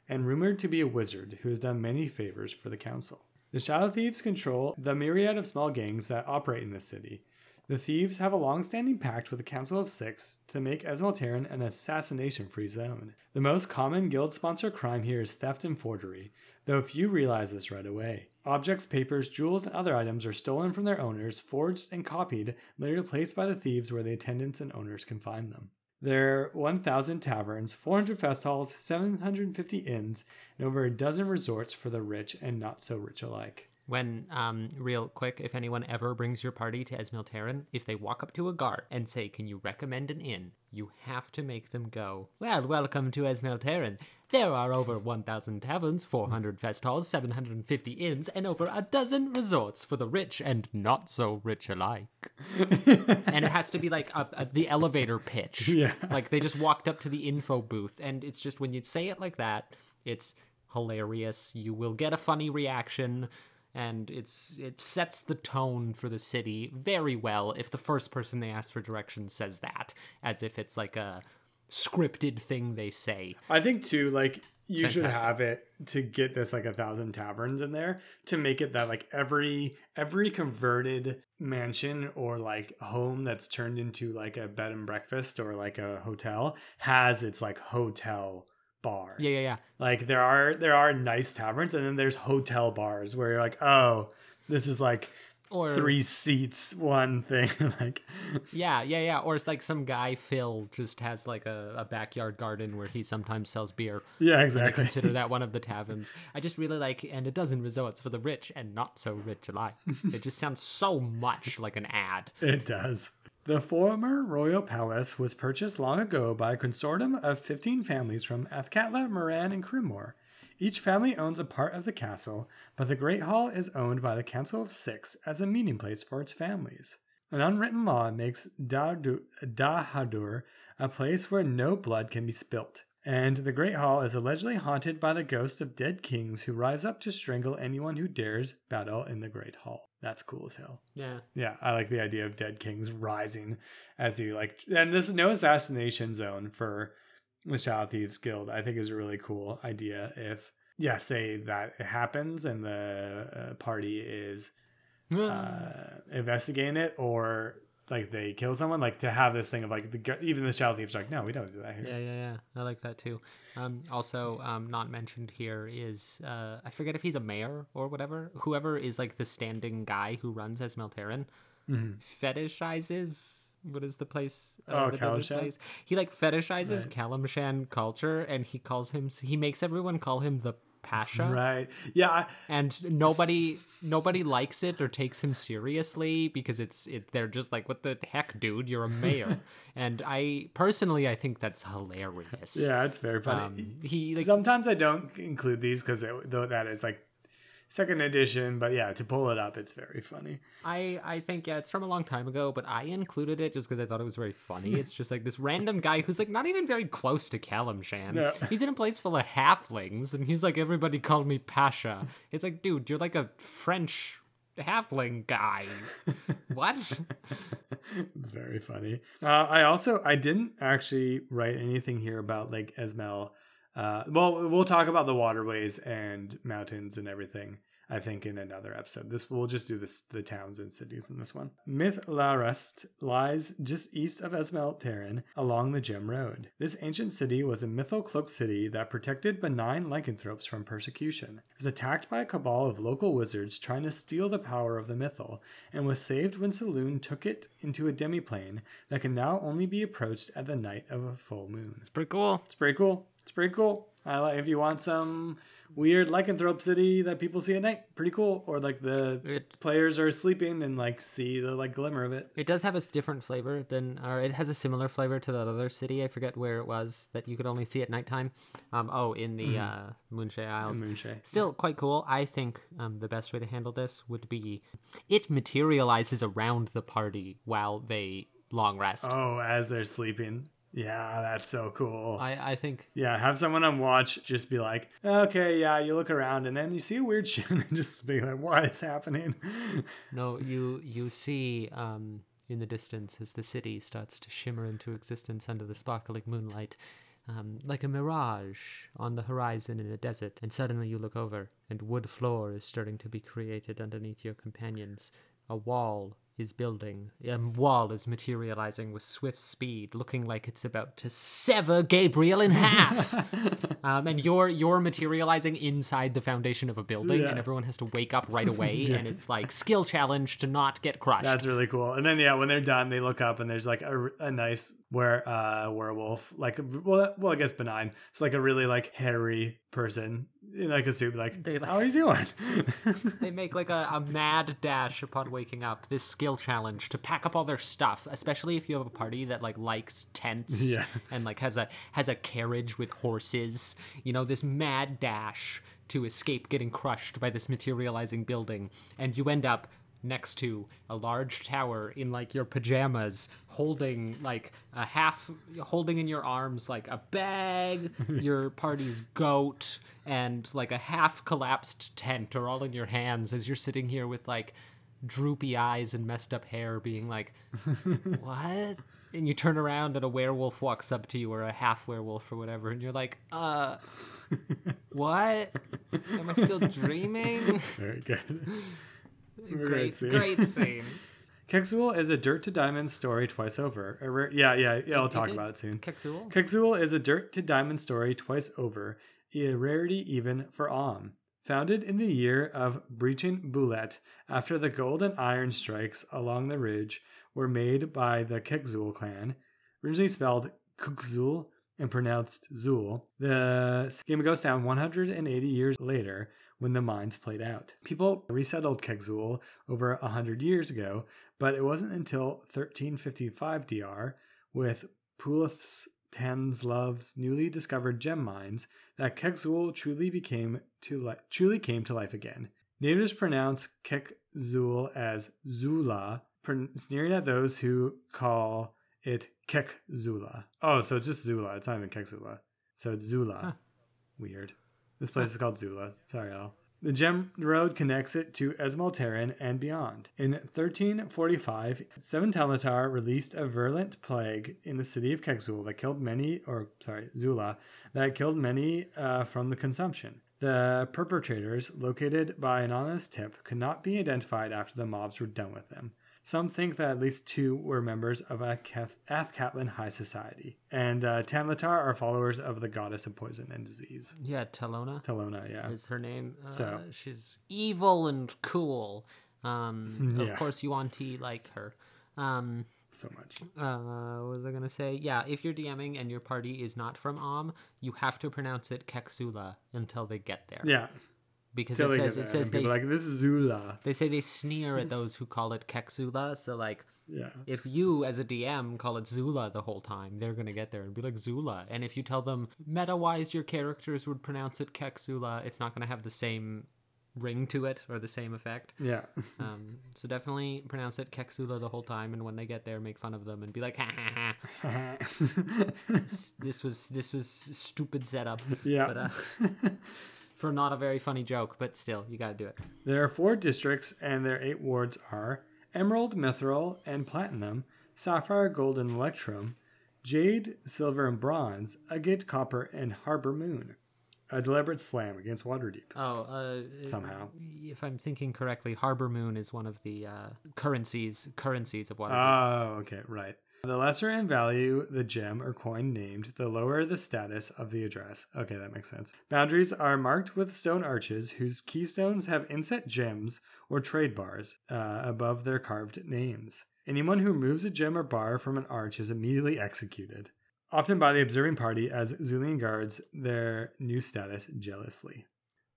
and rumored to be a wizard who has done many favors for the council. The Shadow Thieves control the myriad of small gangs that operate in the city. The thieves have a long-standing pact with the Council of Six to make Esmeltaran an assassination-free zone. The most common guild-sponsored crime here is theft and forgery, though few realize this right away. Objects, papers, jewels, and other items are stolen from their owners, forged and copied, later placed by the thieves where the attendants and owners can find them. There are 1,000 taverns, 400 fest halls, 750 inns, and over a dozen resorts for the rich and not so rich alike. When, um, real quick, if anyone ever brings your party to Esmeltaran, if they walk up to a guard and say, Can you recommend an inn? You have to make them go, Well, welcome to Esmeltaran. There are over 1,000 taverns, 400 fest halls, 750 inns, and over a dozen resorts for the rich and not so rich alike. and it has to be like a, a, the elevator pitch. Yeah. Like they just walked up to the info booth, and it's just when you say it like that, it's hilarious. You will get a funny reaction, and it's it sets the tone for the city very well if the first person they ask for directions says that, as if it's like a scripted thing they say. I think too, like you should have it to get this like a thousand taverns in there to make it that like every every converted mansion or like home that's turned into like a bed and breakfast or like a hotel has its like hotel bar. Yeah, yeah, yeah. Like there are there are nice taverns and then there's hotel bars where you're like, oh, this is like Or three seats, one thing. like Yeah, yeah, yeah. Or it's like some guy Phil just has like a, a backyard garden where he sometimes sells beer. yeah, exactly. Consider that one of the taverns. I just really like, and a dozen resorts for the rich and not so rich alike. it just sounds so much like an ad. It does. The former royal palace was purchased long ago by a consortium of 15 families from Athkatla, Murann, and Crimmor. Each family owns a part of the castle, but the Great Hall is owned by the Council of Six as a meeting place for its families. An unwritten law makes Dahadur a place where no blood can be spilt. And the Great Hall is allegedly haunted by the ghosts of dead kings who rise up to strangle anyone who dares battle in the Great Hall. That's cool as hell. Yeah. Yeah, I like the idea of dead kings rising as you like, and this no assassination zone for the Shadow Thieves Guild. I think is a really cool idea. If yeah, say that it happens and the uh, party is uh, investigating it, or like they kill someone, like to have this thing of like the even the Shadow Thieves are like, no, we don't do that here. Yeah, yeah, yeah. I like that too. Um, also, um, not mentioned here is uh, I forget if he's a mayor or whatever. Whoever is like the standing guy who runs as Melteran fetishizes. What is the place? Uh, Oh, the desert Calimshan? place? He like fetishizes Calimshan culture, and he calls him. He makes everyone call him the Pasha. Right. Yeah. I, and nobody nobody likes it or takes him seriously because it's it they're just like what the heck dude you're a mayor and i personally i think that's hilarious yeah. It's very funny. um, he like Sometimes I don't include these because though that is like second edition, but yeah, to pull it up, it's very funny. i i think yeah it's from a long time ago but i included it just because i thought it was very funny it's just like this random guy who's like not even very close to Calimshan. No. he's in a place full of halflings and he's like everybody called me pasha it's like dude you're like a french halfling guy what It's very funny. Uh, I also I didn't actually write anything here about like Esmel. Uh, well, we'll talk about the waterways and mountains and everything. I think in another episode. This we'll just do this the towns and cities in this one. Myth Larust lies just east of Esmeltaran along the Gem Road. This ancient city was a mythal cloaked city that protected benign lycanthropes from persecution. It was attacked by a cabal of local wizards trying to steal the power of the mythal, and was saved when Selûne took it into a demiplane that can now only be approached at the night of a full moon. It's pretty cool It's pretty cool. It's pretty cool. I like if you want some weird lycanthrope city that people see at night, pretty cool. Or like the It- players are sleeping and like see the like glimmer of it. It does have a different flavor than, or it has a similar flavor to that other city. I forget where it was that you could only see at nighttime. Um, oh, in the uh, Moonshae Isles. Moonshae. Still quite cool. I think um, the best way to handle this would be it materializes around the party while they long rest. Oh, as they're sleeping. Yeah, that's so cool. I, I think yeah, have someone on watch just be like, okay, yeah, you look around and then you see a weird shit and just be like, what is happening? no, you you see um, in the distance as the city starts to shimmer into existence under the sparkling moonlight, um, like a mirage on the horizon in a desert. And suddenly you look over, and wood floor is starting to be created underneath your companions. A wall is building. A wall is materializing with swift speed, looking like it's about to sever Gabriel in half. um, and you're you're materializing inside the foundation of a building, Yeah. and everyone has to wake up right away. And it's like skill challenge to not get crushed. That's really cool. And then yeah, when they're done, they look up and there's like a, a nice were uh werewolf, like well, well I guess benign. It's like a really like hairy person in like a suit. Like, They, like- how are you doing? they make like a, a mad dash upon waking up. This skill challenge to pack up all their stuff, especially if you have a party that like likes tents Yeah. and like has a has a carriage with horses. You know, this mad dash to escape getting crushed by this materializing building, and you end up next to a large tower in like your pajamas holding like a half holding in your arms like a bag your party's goat and like a half collapsed tent are all in your hands as you're sitting here with like droopy eyes and messed up hair being like what? And you turn around and a werewolf walks up to you or a half werewolf or whatever and you're like uh what? Am i still dreaming? Very good. Great scene. great scene Kexul is a dirt to diamond story twice over. Rare, yeah, yeah, yeah. I'll talk it? about it soon. Kexul? Kexul is a dirt to diamond story twice over, a rarity even for Amn. Founded in the year of Breaching Bulet, after the gold and iron strikes along the ridge were made by the Kekzul clan, originally spelled Kukzul and pronounced Zul, the game goes down 180 years later when the mines played out. People resettled Kekzul over 100 years ago, but it wasn't until 1355 DR, with Pulith's Tanzlov's newly discovered gem mines, that Kekzul truly became to li- truly came to life again. Natives pronounce Kekzul as Zula, sneering at those who call it Kekzula. Oh, so it's just Zula. It's not even Kekzula. So it's Zula. Weird. This place is called Zula. Sorry. The gem road connects it to Esmeltaran and beyond. In 1345, Seven Talatar released a virulent plague in the city of Kekzul that killed many, or sorry, Zula, that killed many uh, from the consumption. The perpetrators, located by an anonymous tip, could not be identified after the mobs were done with them. Some think that at least two were members of Athcatlin High Society, and uh, Talontar are followers of the goddess of poison and disease. Yeah, Talona Talona, yeah. is her name. Uh, So- she's evil and cool. Um, Yeah. Of course, you want to like her. Um, So much. uh, what was I gonna say? Yeah, if you're DMing and your party is not from Amn, you have to pronounce it Keksula until they get there. Yeah. Because it says it says they like this is Zula. they say they sneer at those who call it Keksula. So like, Yeah. if you as a DM call it Zula the whole time, they're gonna get there and be like Zula. And if you tell them meta wise your characters would pronounce it Keksula, it's not gonna have the same ring to it or the same effect. Yeah. Um, so definitely pronounce it Keksula the whole time, and when they get there, make fun of them and be like, ha ha ha. This was this was stupid setup. Yeah. But uh, for not a very funny joke, but still, you gotta do it. There are four districts, and their eight wards are Emerald, Mithril, and Platinum, Sapphire, Gold, and Electrum, Jade, Silver, and Bronze, Agate, Copper, and Harbor Moon. A deliberate slam against Waterdeep. Oh, uh, Somehow. if I'm thinking correctly, Harbor Moon is one of the uh, currencies currencies of Waterdeep. Oh, okay, right. The lesser in value the gem or coin named, the lower the status of the address. Okay, that makes sense. Boundaries are marked with stone arches whose keystones have inset gems or trade bars uh, above their carved names. Anyone who removes a gem or bar from an arch is immediately executed, often by the observing party as Zulian guards their new status jealously.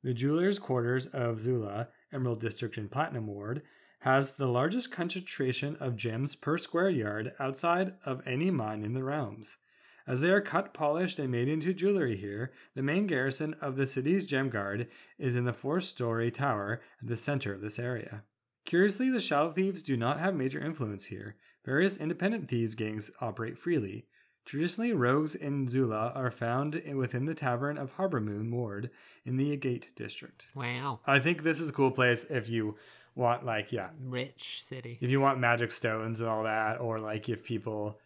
The jeweler's quarters of Zula, Emerald District and Platinum Ward, has the largest concentration of gems per square yard outside of any mine in the realms. As they are cut, polished, and made into jewelry here, the main garrison of the city's gem guard is in the four story tower at the center of this area. Curiously, the Shadow Thieves do not have major influence here. Various independent thieves gangs operate freely. Traditionally, rogues in Zula are found within the Tavern of Harbor Moon Ward in the Agate district. wow, I think this is a cool place if you want, like, yeah, rich city. if you want magic stones and all that, or like if people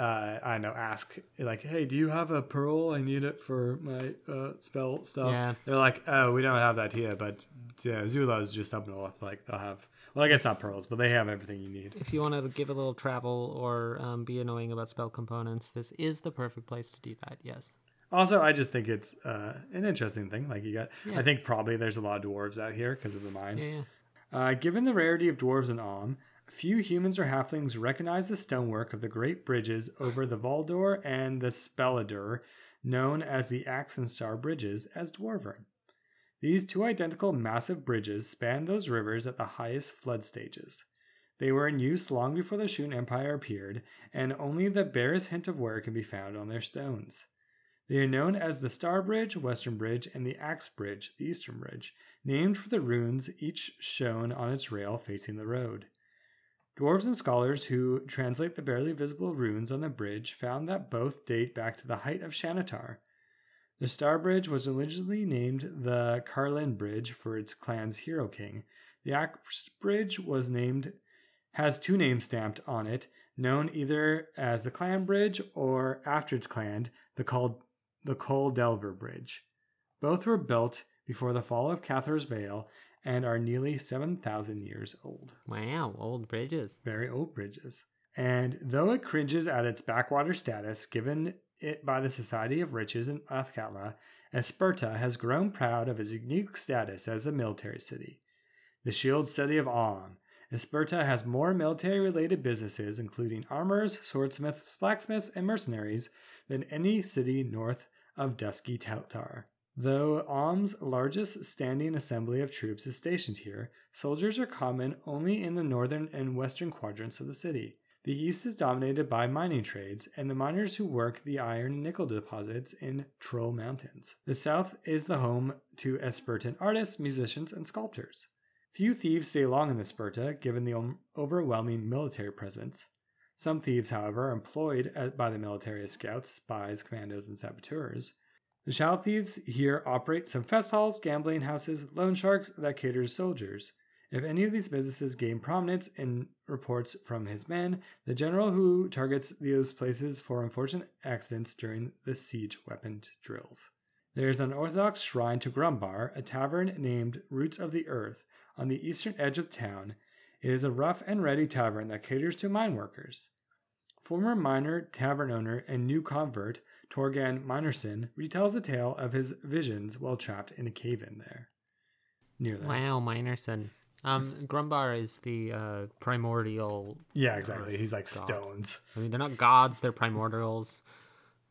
uh, I know, ask like, "Hey, do you have a pearl? I need it for my uh, spell stuff." Yeah. They're like, "Oh, we don't have that here, but yeah, Zula's just up north. Like they'll have. Well, I guess not pearls, but they have everything you need." If you want to give a little travel or um, be annoying about spell components, this is the perfect place to do that. Yes. Also, I just think it's uh, an interesting thing. Like you got, Yeah. I think probably there's a lot of dwarves out here because of the mines. Yeah. yeah. Uh, given the rarity of dwarves in Amn, few humans or halflings recognize the stonework of the great bridges over the Valdor and the Speladur, known as the Axe and Star Bridges, as Dwarven. These two identical massive bridges span those rivers at the highest flood stages. They were in use long before the Shoon Empire appeared, and only the barest hint of wear can be found on their stones. They are known as the Star Bridge, Western Bridge, and the Axe Bridge, the Eastern Bridge, named for the runes each shown on its rail facing the road. Dwarves and scholars who translate the barely visible runes on the bridge found that both date back to the height of Shanatar. The Star Bridge was originally named the Carlin Bridge for its clan's hero king. The Axe Bridge was named has two names stamped on it, known either as the Clan Bridge or after its clan, the called the Cole Delver Bridge. Both were built before the fall of Cathar's Vale and are nearly 7,000 years old. Wow. Old bridges. Very old bridges. And though it cringes at its backwater status given it by the Society of Riches in Athkatla, Espurta has grown proud of its unique status as a military city. The shield city of On, Espurta has more military related businesses, including armors, swordsmiths, blacksmiths, and mercenaries, than any city north of Dusky Teltar. Though Amn's largest standing assembly of troops is stationed here, soldiers are common only in the northern and western quadrants of the city. The east is dominated by mining trades and the miners who work the iron and nickel deposits in Troll Mountains. The south is the home to Espertan artists, musicians, and sculptors. Few thieves stay long in Espurta, given the overwhelming military presence. Some thieves, however, are employed by the military as scouts, spies, commandos, and saboteurs. The Shao thieves here operate some fest halls, gambling houses, loan sharks that cater to soldiers. If any of these businesses gain prominence in reports from his men, the general who targets those places for unfortunate accidents during the siege weapon drills. There is an Orthodox shrine to Grumbar, a tavern named Roots of the Earth, on the eastern edge of town. It is a rough and ready tavern that caters to mine workers. Former miner, tavern owner, and new convert Torgan Minerson retells the tale of his visions while trapped in a cave in there. Near there. Wow, Minerson. Um, Grumbar is the uh, primordial. Yeah, exactly. He's like God. stones. I mean, they're not gods; they're primordials.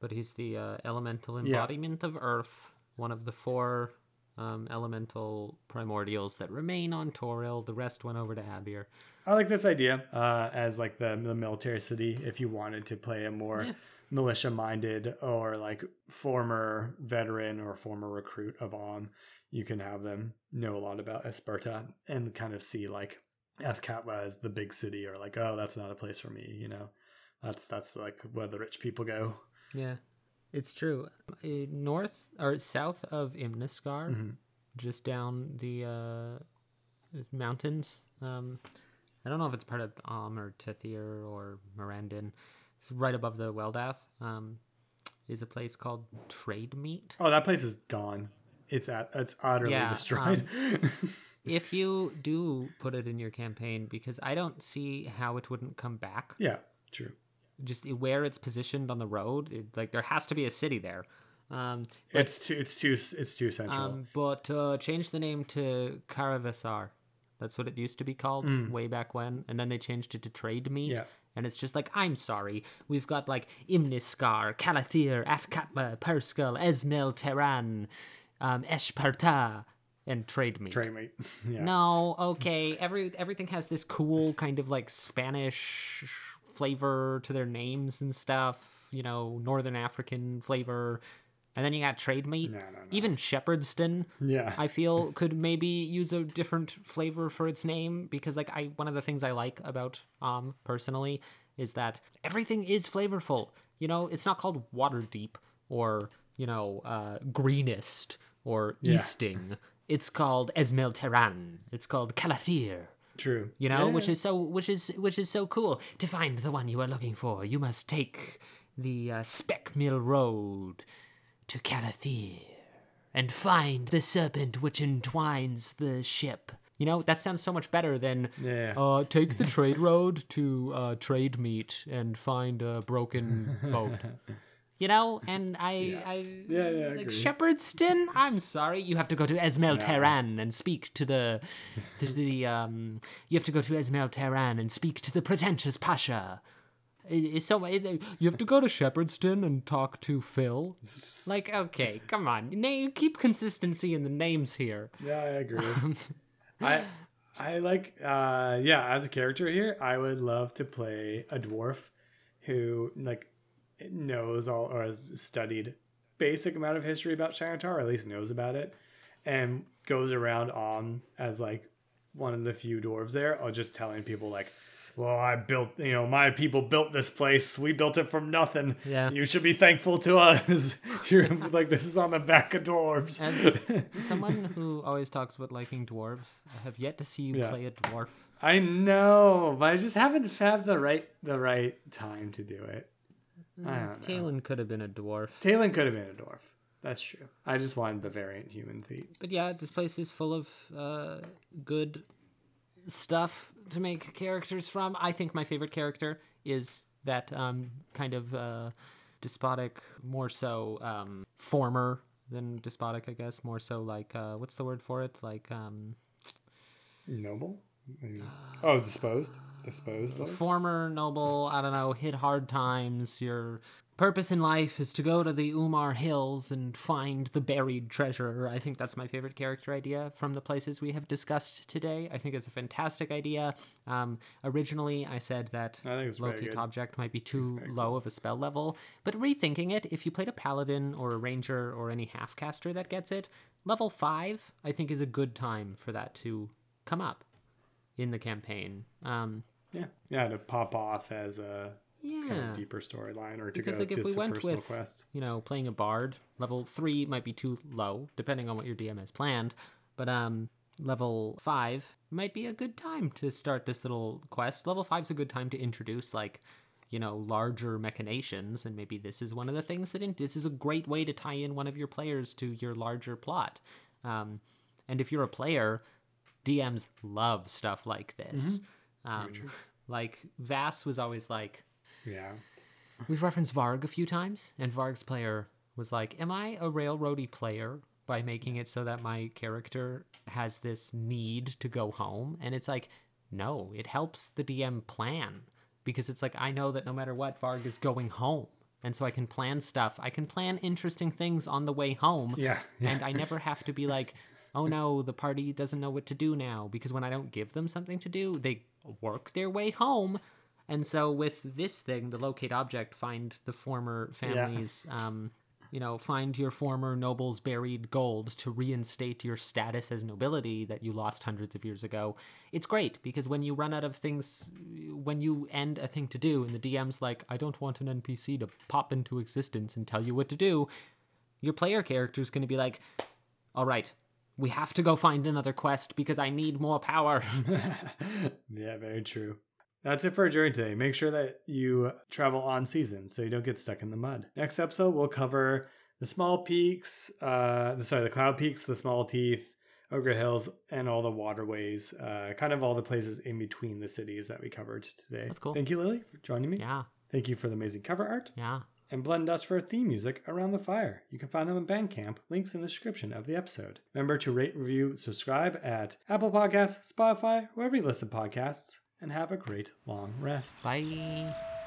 But he's the uh, elemental embodiment of Earth, one of the four um, elemental primordials that remain on Toril. The rest went over to Abeir. I like this idea uh, as like the the military city. If you wanted to play a more Yeah. militia minded or like former veteran or former recruit of Amn, you can have them know a lot about Espurta and kind of see like Athkatla as the big city or like oh that's not a place for me. You know, that's that's like where the rich people go. Yeah, it's true. Uh, north or south of Imnescar, Mm-hmm. just down the uh, mountains. Um, I don't know if it's part of Amn or Tethyr or Mirandin. It's right above the Weldath. Um, is a place called Trademeet. Oh, that place is gone. It's at it's utterly Yeah, destroyed. If you do put it in your campaign, because I don't see how it wouldn't come back. yeah, true. Just where it's positioned on the road, it, like there has to be a city there. Um, It's too it's too it's too central. Um, but uh, change the name to Karavasar. That's what it used to be called way back when, and then they changed it to Trademeet. Mm. Yeah. And it's just like, I'm sorry, we've got like Imnescar, Calathir, Athkatla, Purskul, Esmel, Terran, um, Espurta, and Trade Meat. Trade mate. yeah. No, okay. Every everything has this cool kind of like Spanish flavor to their names and stuff. You know, Northern African flavor, and then you got trade meat. No, no, no. Even Shepherdston, Yeah. I feel could maybe use a different flavor for its name because, like, I one of the things I like about um personally is that everything is flavorful. You know, it's not called Waterdeep or you know uh, Greenest or Yeah. Easting. It's called Esmeltaran. It's called Calathir. True. you know Yeah, which is so which is which is so cool to find the one you are looking for you must take the uh, speck mill road to calathir and find the serpent which entwines the ship you know that sounds so much better than Yeah. uh, take the trade road to uh, Trademeet and find a broken boat you know and i i Yeah, yeah, I like agree. Shepherdston. I'm sorry, you have to go to Esmeltaran and speak to the, to the um. You have to go to Esmeltaran and speak to the pretentious Pasha. So you have to go to Shepherdston and talk to Phil. Like, okay, come on, Na- keep consistency in the names here. Yeah, I agree. I I like uh yeah, as a character here, I would love to play a dwarf who like knows all or has studied basic amount of history about Shanatar, or at least knows about it, and goes around on as like one of the few dwarves there, or just telling people like well, I built, you know, my people built this place. We built it from nothing. Yeah. You should be thankful to us. You're like, this is on the back of dwarves. As someone who always talks about liking dwarves, I have yet to see you Yeah. play a dwarf. I know, but I just haven't had the right the right time to do it. I don't know. Talon could have been a dwarf. Talon could have been a dwarf. That's true. I just wanted the variant human feat. But yeah, this place is full of uh, good stuff to make characters from. I think my favorite character is that um, kind of uh, despotic, more so um, former than despotic, I guess. More so like, uh, what's the word for it? Like, um, Noble? Maybe. Oh, disposed. Disposed. Former noble, I don't know, hit hard times. Your purpose in life is to go to the Umar Hills and find the buried treasure. I think that's my favorite character idea from the places we have discussed today. I think it's a fantastic idea. Um, originally, I said that I think it's very locate object might be too low of a spell level, but rethinking it, if you played a paladin or a ranger or any half caster that gets it, level five, I think is a good time for that to come up in the campaign. Um, Yeah. Yeah, to pop off as a kind of deeper storyline or to Because go like if we went with quest. you know playing a bard, level three might be too low, depending on what your DM has planned. But um, level five might be a good time to start this little quest. Level five's a good time to introduce like you know larger machinations, and maybe this is one of the things that in- this is a great way to tie in one of your players to your larger plot. Um, and if you're a player, DMs love stuff like this. Um, like Vass was always like, Yeah. We've referenced Varg a few times, and Varg's player was like, Am I a railroady player by making it so that my character has this need to go home? And it's like, No, it helps the DM plan because it's like, I know that no matter what, Varg is going home. And so I can plan stuff. I can plan interesting things on the way home. Yeah. yeah. And I never have to be like, oh no, the party doesn't know what to do now. Because when I don't give them something to do, they work their way home. And so with this thing, the locate object, find the former families, um, you know, find your former noble's buried gold to reinstate your status as nobility that you lost hundreds of years ago. It's great because when you run out of things, when you end a thing to do, and the DM's like, I don't want an NPC to pop into existence and tell you what to do, your player character is going to be like, all right, we have to go find another quest because I need more power. Yeah, very true. That's it for our journey today. Make sure that you travel on season so you don't get stuck in the mud. Next episode, we'll cover the small peaks, uh, sorry, the cloud peaks, the small teeth, Ogre Hills, and all the waterways, uh, kind of all the places in between the cities that we covered today. That's cool. Thank you, Lily, for joining me. yeah, Thank you for the amazing cover art yeah. And Blend Us for a theme music around the fire. You can find them on Bandcamp, links in the description of the episode. Remember to rate, review, subscribe at Apple Podcasts, Spotify, wherever you listen to podcasts, and have a great long rest. Bye.